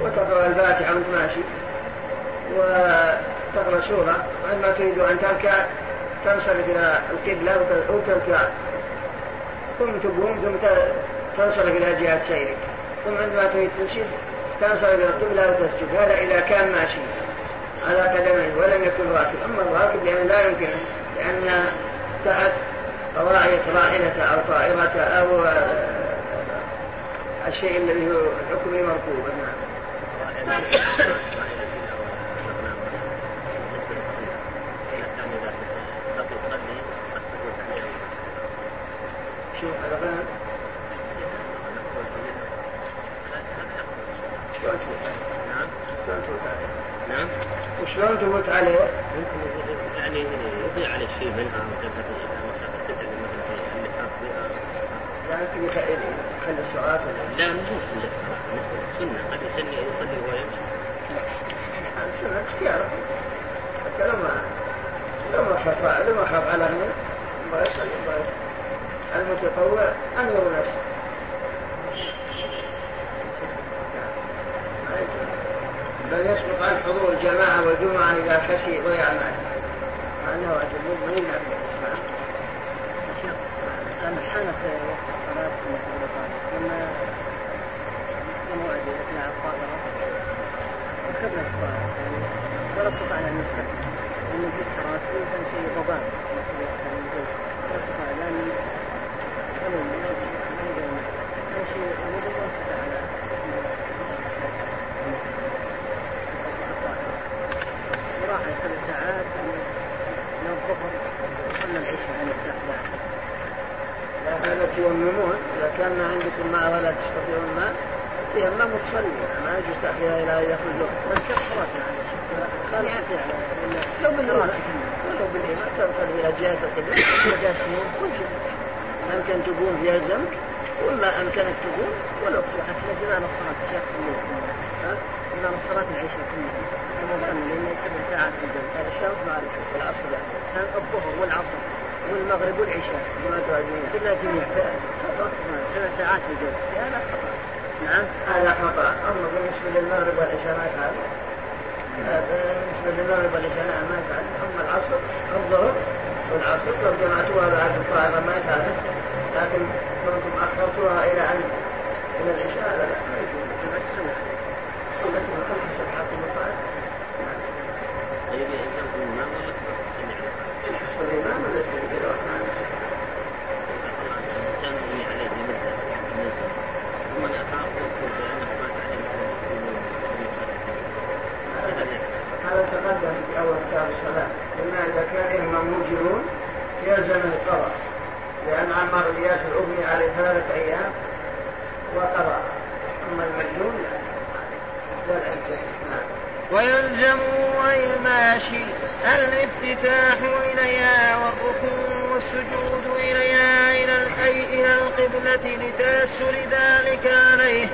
وتقرأ الفاتحة وأنت ماشي. وتقرأ سورة. وعندما تريد أن تركع تنصرف إلى القبلة وتركع. ثم تقوم ثم تنصرف إلى جهة سيرك. ثم عندما تريد تسجد تنصرف إلى القبلة وتسجد. هذا إذا كان ماشي. على قدميه ولم يكن راكب. أما الراكب لأن لا يمكن لأن تحت قواعد راحلة أو طائرة أو الشيء الذي هو الحكم مركوب نعم شوف نعم عليه؟ نعم وشلون تفوت عليه؟ يعني يضيع على شيء منها مثلا مسافة تدعي مثلا في اللحاف بها يعني تبي خلي السؤال لا للسنة قد يسني يصلي وهو يمشي السنة اختيار حتى لو ما لو ما خاف لو ما خاف على غنم ما يصلي المتطوع أمر نفسه بل يسقط عن حضور الجماعة والجمعة إذا خشي ضياع المال مع أنه واجب من الإسلام لما لما الموعد يطلع الطائرة ركبنا الطائرة يعني ولا استطعنا أن نستقبل لأن في الصلاة يمكن شيء ضباب لأن علوم ما يقدر شيء وضوء على وراح ثلاث ساعات من الظهر ولا العشاء عن الاستحباب هذا تيممون إذا كان ما عندكم ماء ولا تستطيعون ماء تيمموا تصلي ما يجوز تأخيرها إلى أن يخرج الوقت. بس خلاص يعني. لو بالإيمان. لو بالإيمان ترسل إلى جهة القبلة وجهة كل شيء. أمكن تقوم يلزمك ولا أمكنك تقوم ولو في حتى زمان الصلاة الشيخ الليل ها؟ زمان الصلاة العشاء كلها المظن لأنه سبع ساعات في الجو هذا الشمس معرفة يعني كان الظهر والعصر. والمغرب والعشاء. جماعة العزمية كلها جميع سبع ساعات في الجو هذا خطأ. نعم. هذا خطأ. أما بالنسبة للمغرب والعشاء ما يفعل. بالنسبة للمغرب والعشاء نعم ما يفعل. أما العصر الظهر والعصر لو جمعتوها بعد القائمة ما يفعل. لكن كنتم أخرتوها إلى أن إلى العشاء لا لا ما يجوز جمعت سنة من خمس سبعات المصائب طيب يلزمكم الإمام ولا يحصل الإمام ولا يجوز الرحمن الإنسان يبني عليه مدة نزل ثم الأخاف يقول بأنه ما تعلم هذا تقدم في أول كتاب إذا كان إمام موجرون يلزم القضاء لأن عمار بن ياسر عليه ثلاثة أيام وقضى. أما المجنون لا. لا ويلزم الماشي الافتتاح إليها والركوع والسجود إليها إلى القبلة لتأسر ذلك عليه.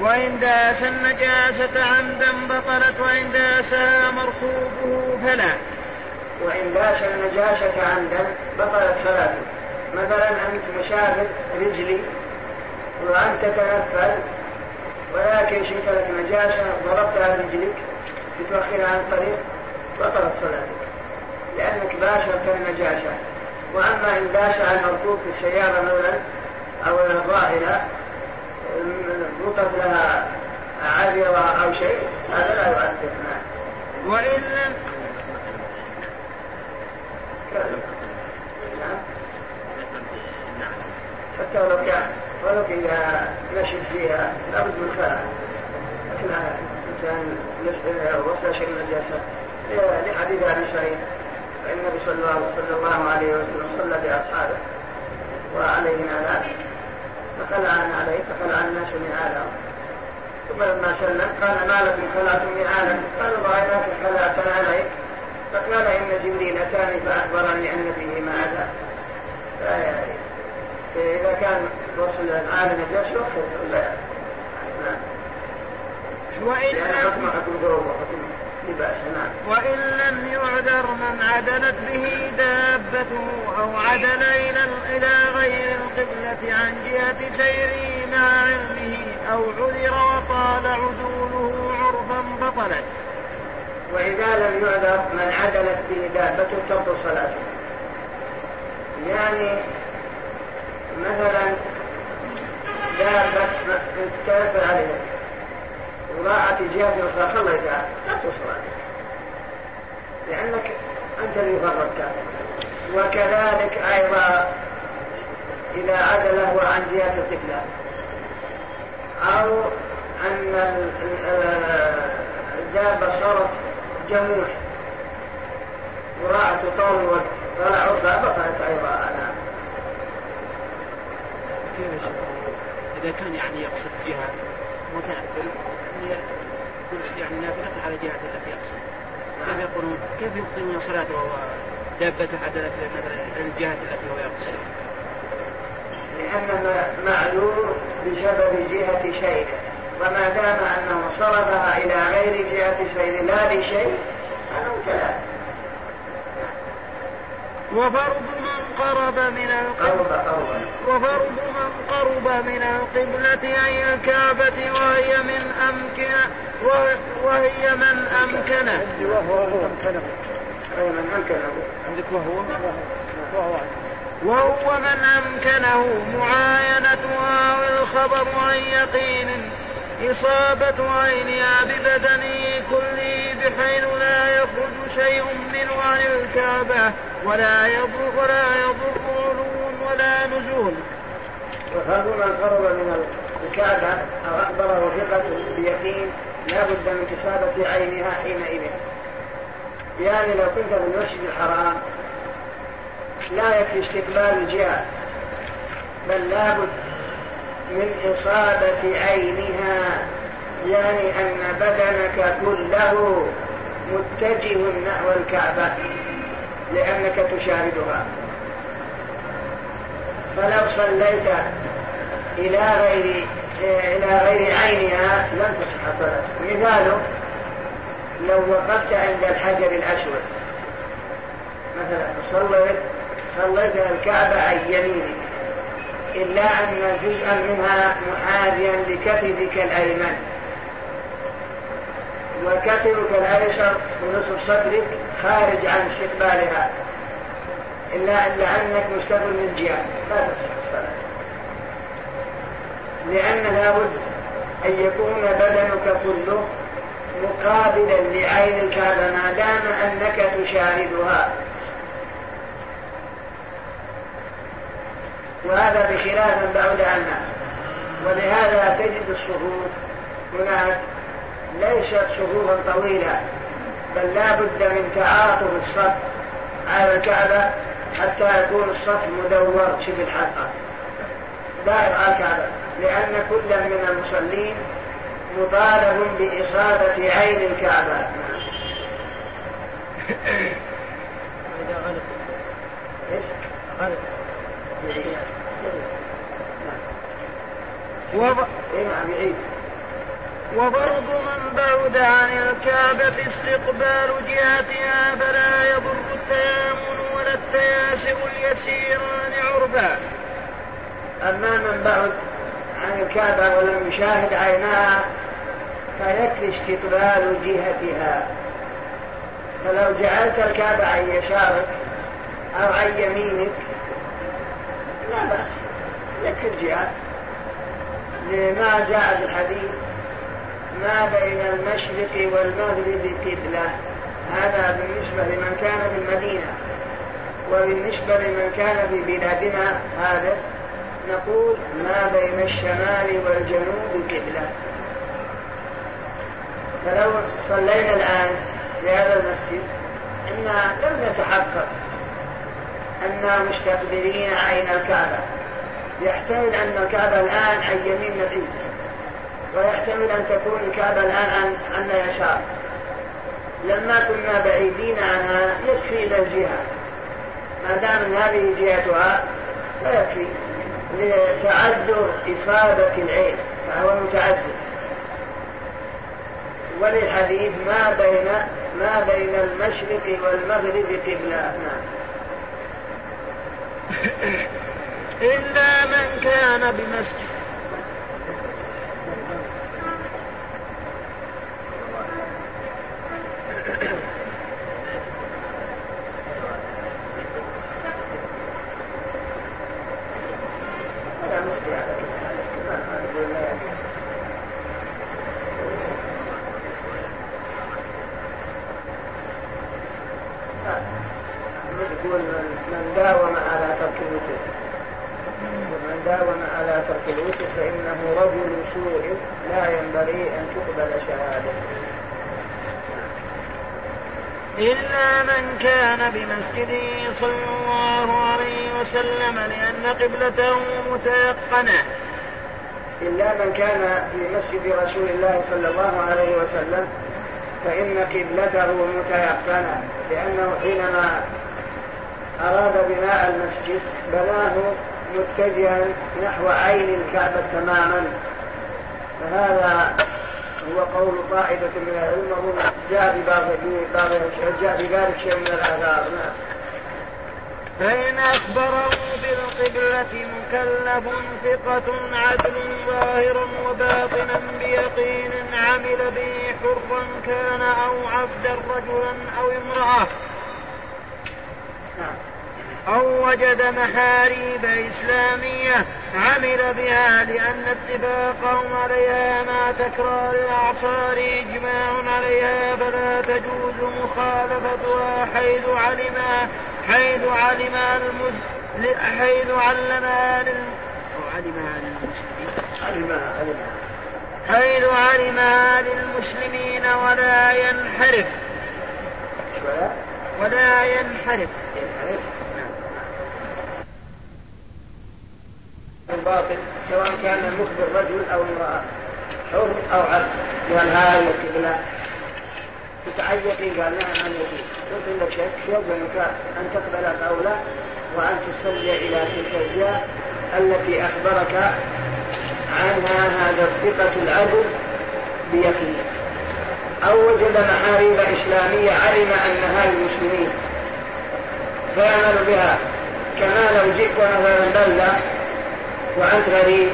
وإن داس النجاسة عمدا بطلت وإن داسها مركوبه فلا. وإن داس النجاسة عمدا بطلت صلاته مثلا أنت مشابه رجلي وأنت تتنفل ولكن شكلت نجاسة ضربتها برجلك لتؤخرها عن الطريق بطلت صلاتك لأنك باشرت النجاسة. وأما إن داس على المركوب في السيارة مثلا أو الظاهرة رطب لها عذرة أو شيء هذا لا يؤثر. نعم وإن لم حتى ولو كان ولو إذا نشد فيها لابد من خلع لكن الإنسان وصل شيء من النجاسة لحديث أبي سعيد فإن النبي صلى الله, عليه وسلم صلى بأصحابه وعليه فخلع عليه فخلع الناس نعالهم ثم لما سلم قال ما لكم خلعتم نعالا قالوا رايناك خلعت عليك. فقال إن جبريل اتاني فأخبرني أن فيه ما اتى فإذا كان وصل العالم يخرج ولا نعم وإن حكم حكم وإن لم يعذر من عدلت به دابته أو عدل إلى إلى غير القبلة عن جهة سيره مع علمه أو عذر وطال عدوله عرفا بطلت وإذا لم يعذر من عدلت به دابته تبطل صلاته. يعني مثلا دابة تلف عليها وراءت جهة أخرى خليتها تبطل صلاتك لأنك أنت اللي فرطت. وكذلك أيضا إذا عدله عن جهة القبلة. أو أن الدابة صارت جموح وراءت طول الوقت. طلع عرضها بطلت أيضا أنا. إذا كان يعني يقصد جهة متنفل يعني معذور بسبب جهة شيء وما دام أنه صرفها إلى غير جهة شيء لا لشيء فأنه كذلك. وفرض من قرب من القبلة وفرض من قرب من القبلة أي الكعبة وهي من أمكنة وهي من أمكنه وهو أمكنه أي من أمكنه. عندك وهو وهو وهو من أمكنه معاينتها والخبر عن يقين. إصابة عينها ببدنه كله بحيث لا شيء منه عن الكعبة ولا يضر ولا يضر علو ولا نزول. وهذا من قرب من الكعبة أو أخبره ثقة بيقين لا بد من كتابة عينها حينئذ. يعني لو كنت في المسجد الحرام لا يكفي استقبال الجهة بل لابد من إصابة عينها يعني أن بدنك كله متجه نحو الكعبة لأنك تشاهدها. فلو صليت إلى غير إلى غير عينها لم تصح صلاتك مثاله لو وقفت عند الحجر الأسود مثلا صليت صليت الكعبة عن يمينك. إلا أن جزءا منها محاذيا لكتفك الأيمن. وكتفك الأيسر ونصف صدرك خارج عن استقبالها. إلا أن لأنك مستقبل من جهة لا تصح لأن لابد أن يكون بدنك كله مقابلا لعين الكعبة. ما دام أنك تشاهدها. وهذا بخلاف بعد عنها ولهذا تجد الصفوف هناك ليست صفوفا طويلة بل لا بد من تعاطف الصف على الكعبة حتى يكون الصف مدور شبه الحلقة. دائر على الكعبة لأن كل من المصلين مطالب بإصابة عين الكعبة. إيش؟ وضرب من بعد عن الكعبة استقبال جهتها فلا يضر التيامن ولا التياسر اليسيران عربا. أما من بعد عن الكعبة ولم يشاهد عيناها فيكفي استقبال جهتها فلو جعلت الكعبة عن يسارك أو عن يمينك لا بأس يكفي الجهة لما جاء في الحديث ما بين المشرق والمغرب قبلة. هذا بالنسبة لمن كان في المدينة وبالنسبة لمن كان في بلادنا هذا نقول ما بين الشمال والجنوب قبلة. فلو صلينا الآن في هذا المسجد إنا لم نتحقق أننا مستقبلين عين الكعبة. يحتمل أن الكعبة الآن عن يمين نبي. ويحتمل أن تكون الكعبة الآن عن, عن يسار. لما كنا بعيدين عنها يكفي إلى الجهة. ما دام هذه جهتها فيكفي لتعذر إصابة العين فهو متعذر. وللحديث ما بين ما بين المشرق والمغرب قبلة نعم إلا من كان بمسجد *coughs* يقول من داوم على ترك الوتر ومن داوم على ترك الوتر فإنه رجل سوء لا ينبغي أن تقبل شهادته. إلا من كان بمسجده صلى الله عليه وسلم لأن قبلته متيقنة. إلا من كان في مسجد رسول الله صلى الله عليه وسلم فإن قبلته متيقنة لأنه حينما أراد بناء المسجد بناه متجها نحو عين الكعبة تماما فهذا هو قول طائفة من العلم وهم جاء ببعض جاء بذلك شيء من الآثار نعم فإن أخبره بالقبلة مكلف ثقة عدل ظاهرا وباطنا بيقين عمل به حرا كان أو عبدا رجلا أو امرأة. نعم. أو وجد محاريب إسلامية عمل بها لأن اتفاقهم عليها مع تكرار الأعصار إجماع عليها فلا تجوز مخالفتها حيث علم حيث علم المز... حيث علمها لل... أو علمها للمسلمين علمها علمها حيث علمها للمسلمين ولا ينحرف. ولا ولا ينحرف. ينحرف. الباطل سواء كان المخبر رجل أو امرأة حر أو عبد. قال هذه القبلة. تتعيقي قال نعم عن يقين قلت لك يلزمك أن تقبل قوله وأن تصلي إلى تلك الجهه التي أخبرك عنها هذا الثقة العدل بيقين. أو وجد محاريب إسلامية علم أنها للمسلمين فيعمل بها. كما لو جئت مثلا بلدة وأنت غريب.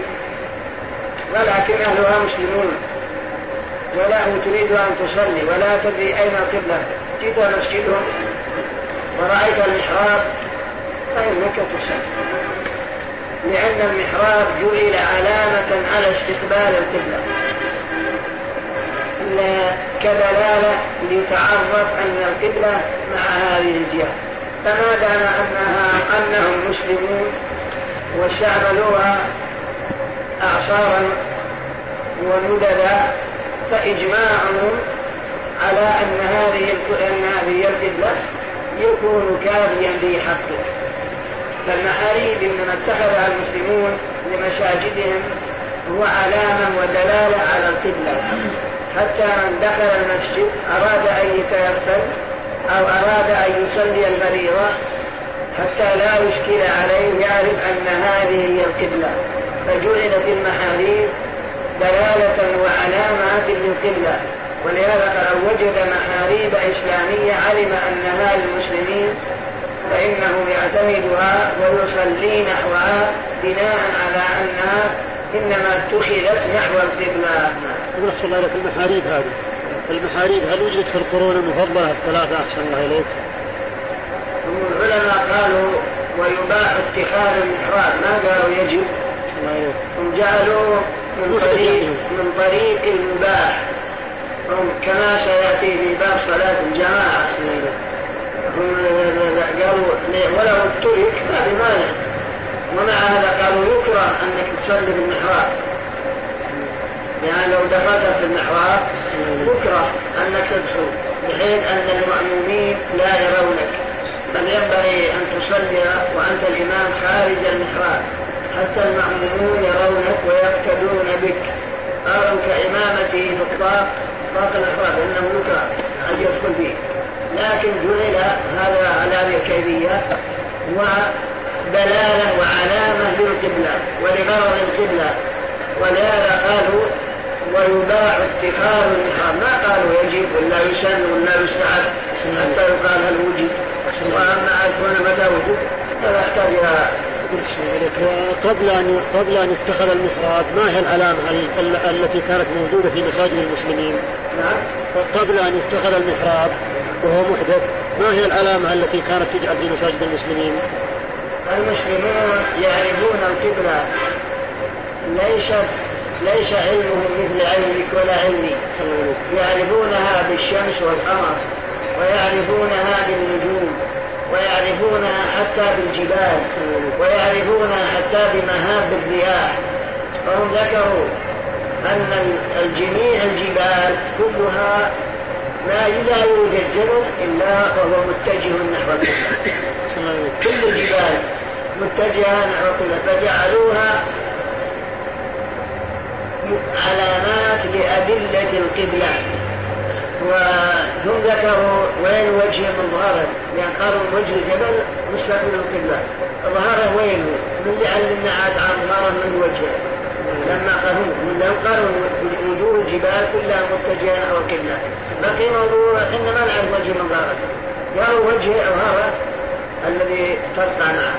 ولكن أهلها مسلمون. ولا تريد أن تصلي ولا تدري أين القبلة. جئت مسجدهم ورأيت المحراب فإنك تصلي. لأن المحراب جعل علامة على استقبال القبلة. كدلالة ليتعرف أن القبلة مع هذه الجهة. فما دام أنها أنهم مسلمون واستعملوها أعصارا ومددا فإجماعهم على أن هذه أن هذه القبلة يكون كافيا في حقه فالمحاريب إنما اتخذها المسلمون لمساجدهم هو علامة ودلالة على القبلة. حتى من دخل المسجد أراد أن يتيقن أو أراد أن يصلي الفريضة حتى لا يشكل عليه يعرف أن هذه هي القبلة فجعلت المحاريب دلالة وعلامات للقبلة ولهذا فلو وجد محاريب إسلامية علم أنها للمسلمين فإنه يعتمدها ويصلي نحوها بناء على أنها إنما اتخذت نحو القبلة. أحسن الله المحاريب هذه المحاريب هل وجدت في القرون المفضلة الثلاثة أحسن الله إليك؟ العلماء قالوا ويباح اتخاذ المحراب ما قالوا يجب؟ هم جعلوا من طريق من طريق المباح. هم كما سيأتي في باب صلاة الجماعة. هم قالوا ولو اترك ما في مانع ومع هذا قالوا يكره أنك تصلي بالمحراب. يعني لو دخلت في المحراب يكره أنك تدخل بحيث أن المأمومين لا يرونك. بل ينبغي أن تصلي وأنت الإمام خارج المحراب حتى المأمومون يرونك ويقتدون بك. قالوا كإمامته في الطاق طاق الإحرام إنه يكره أن يدخل به لكن جعل هذا على الكيفية ودلالة وعلامة للقبلة ولغرض القبلة. ولهذا قالوا ويباع اتخاذ المحراب ما قالوا يجب ولا يسن ولا يستحب حتى يقال هل وجد. وأما ان يكون متى وجد. فلا يحتاج إلى قبل أن قبل أن يتخذ المحراب ما هي العلامه التي كانت موجودة في مساجد المسلمين؟ نعم. قبل أن يتخذ المحراب وهو محدث ما هي العلامه التي كانت تجعل في مساجد المسلمين؟ المسلمون يعرفون القبلة. ليست ليس علمهم مثل علمك ولا علمي. يعرفونها بالشمس والقمر ويعرفونها بالنجوم ويعرفونها حتى بالجبال ويعرفونها حتى بمهاب الرياح. فهم ذكروا أن الجميع الجبال كلها لا لا يوجد جبل إلا وهو متجه نحو كل الجبال متجهة نحو فجعلوها علامات لأدلة القبلة. وهم ذكروا وين وجه مظهرة يعني قالوا وجه الجبل مستقبل القبلة ظهره وين؟ من لعل عاد عن ظهره من وجهه لما قالوا من قالوا وجوه الجبال كلها متجهة نحو القبلة. بقي موضوع انما نعرف وجه من ظهره قالوا وجه هذا الذي ترقى معه.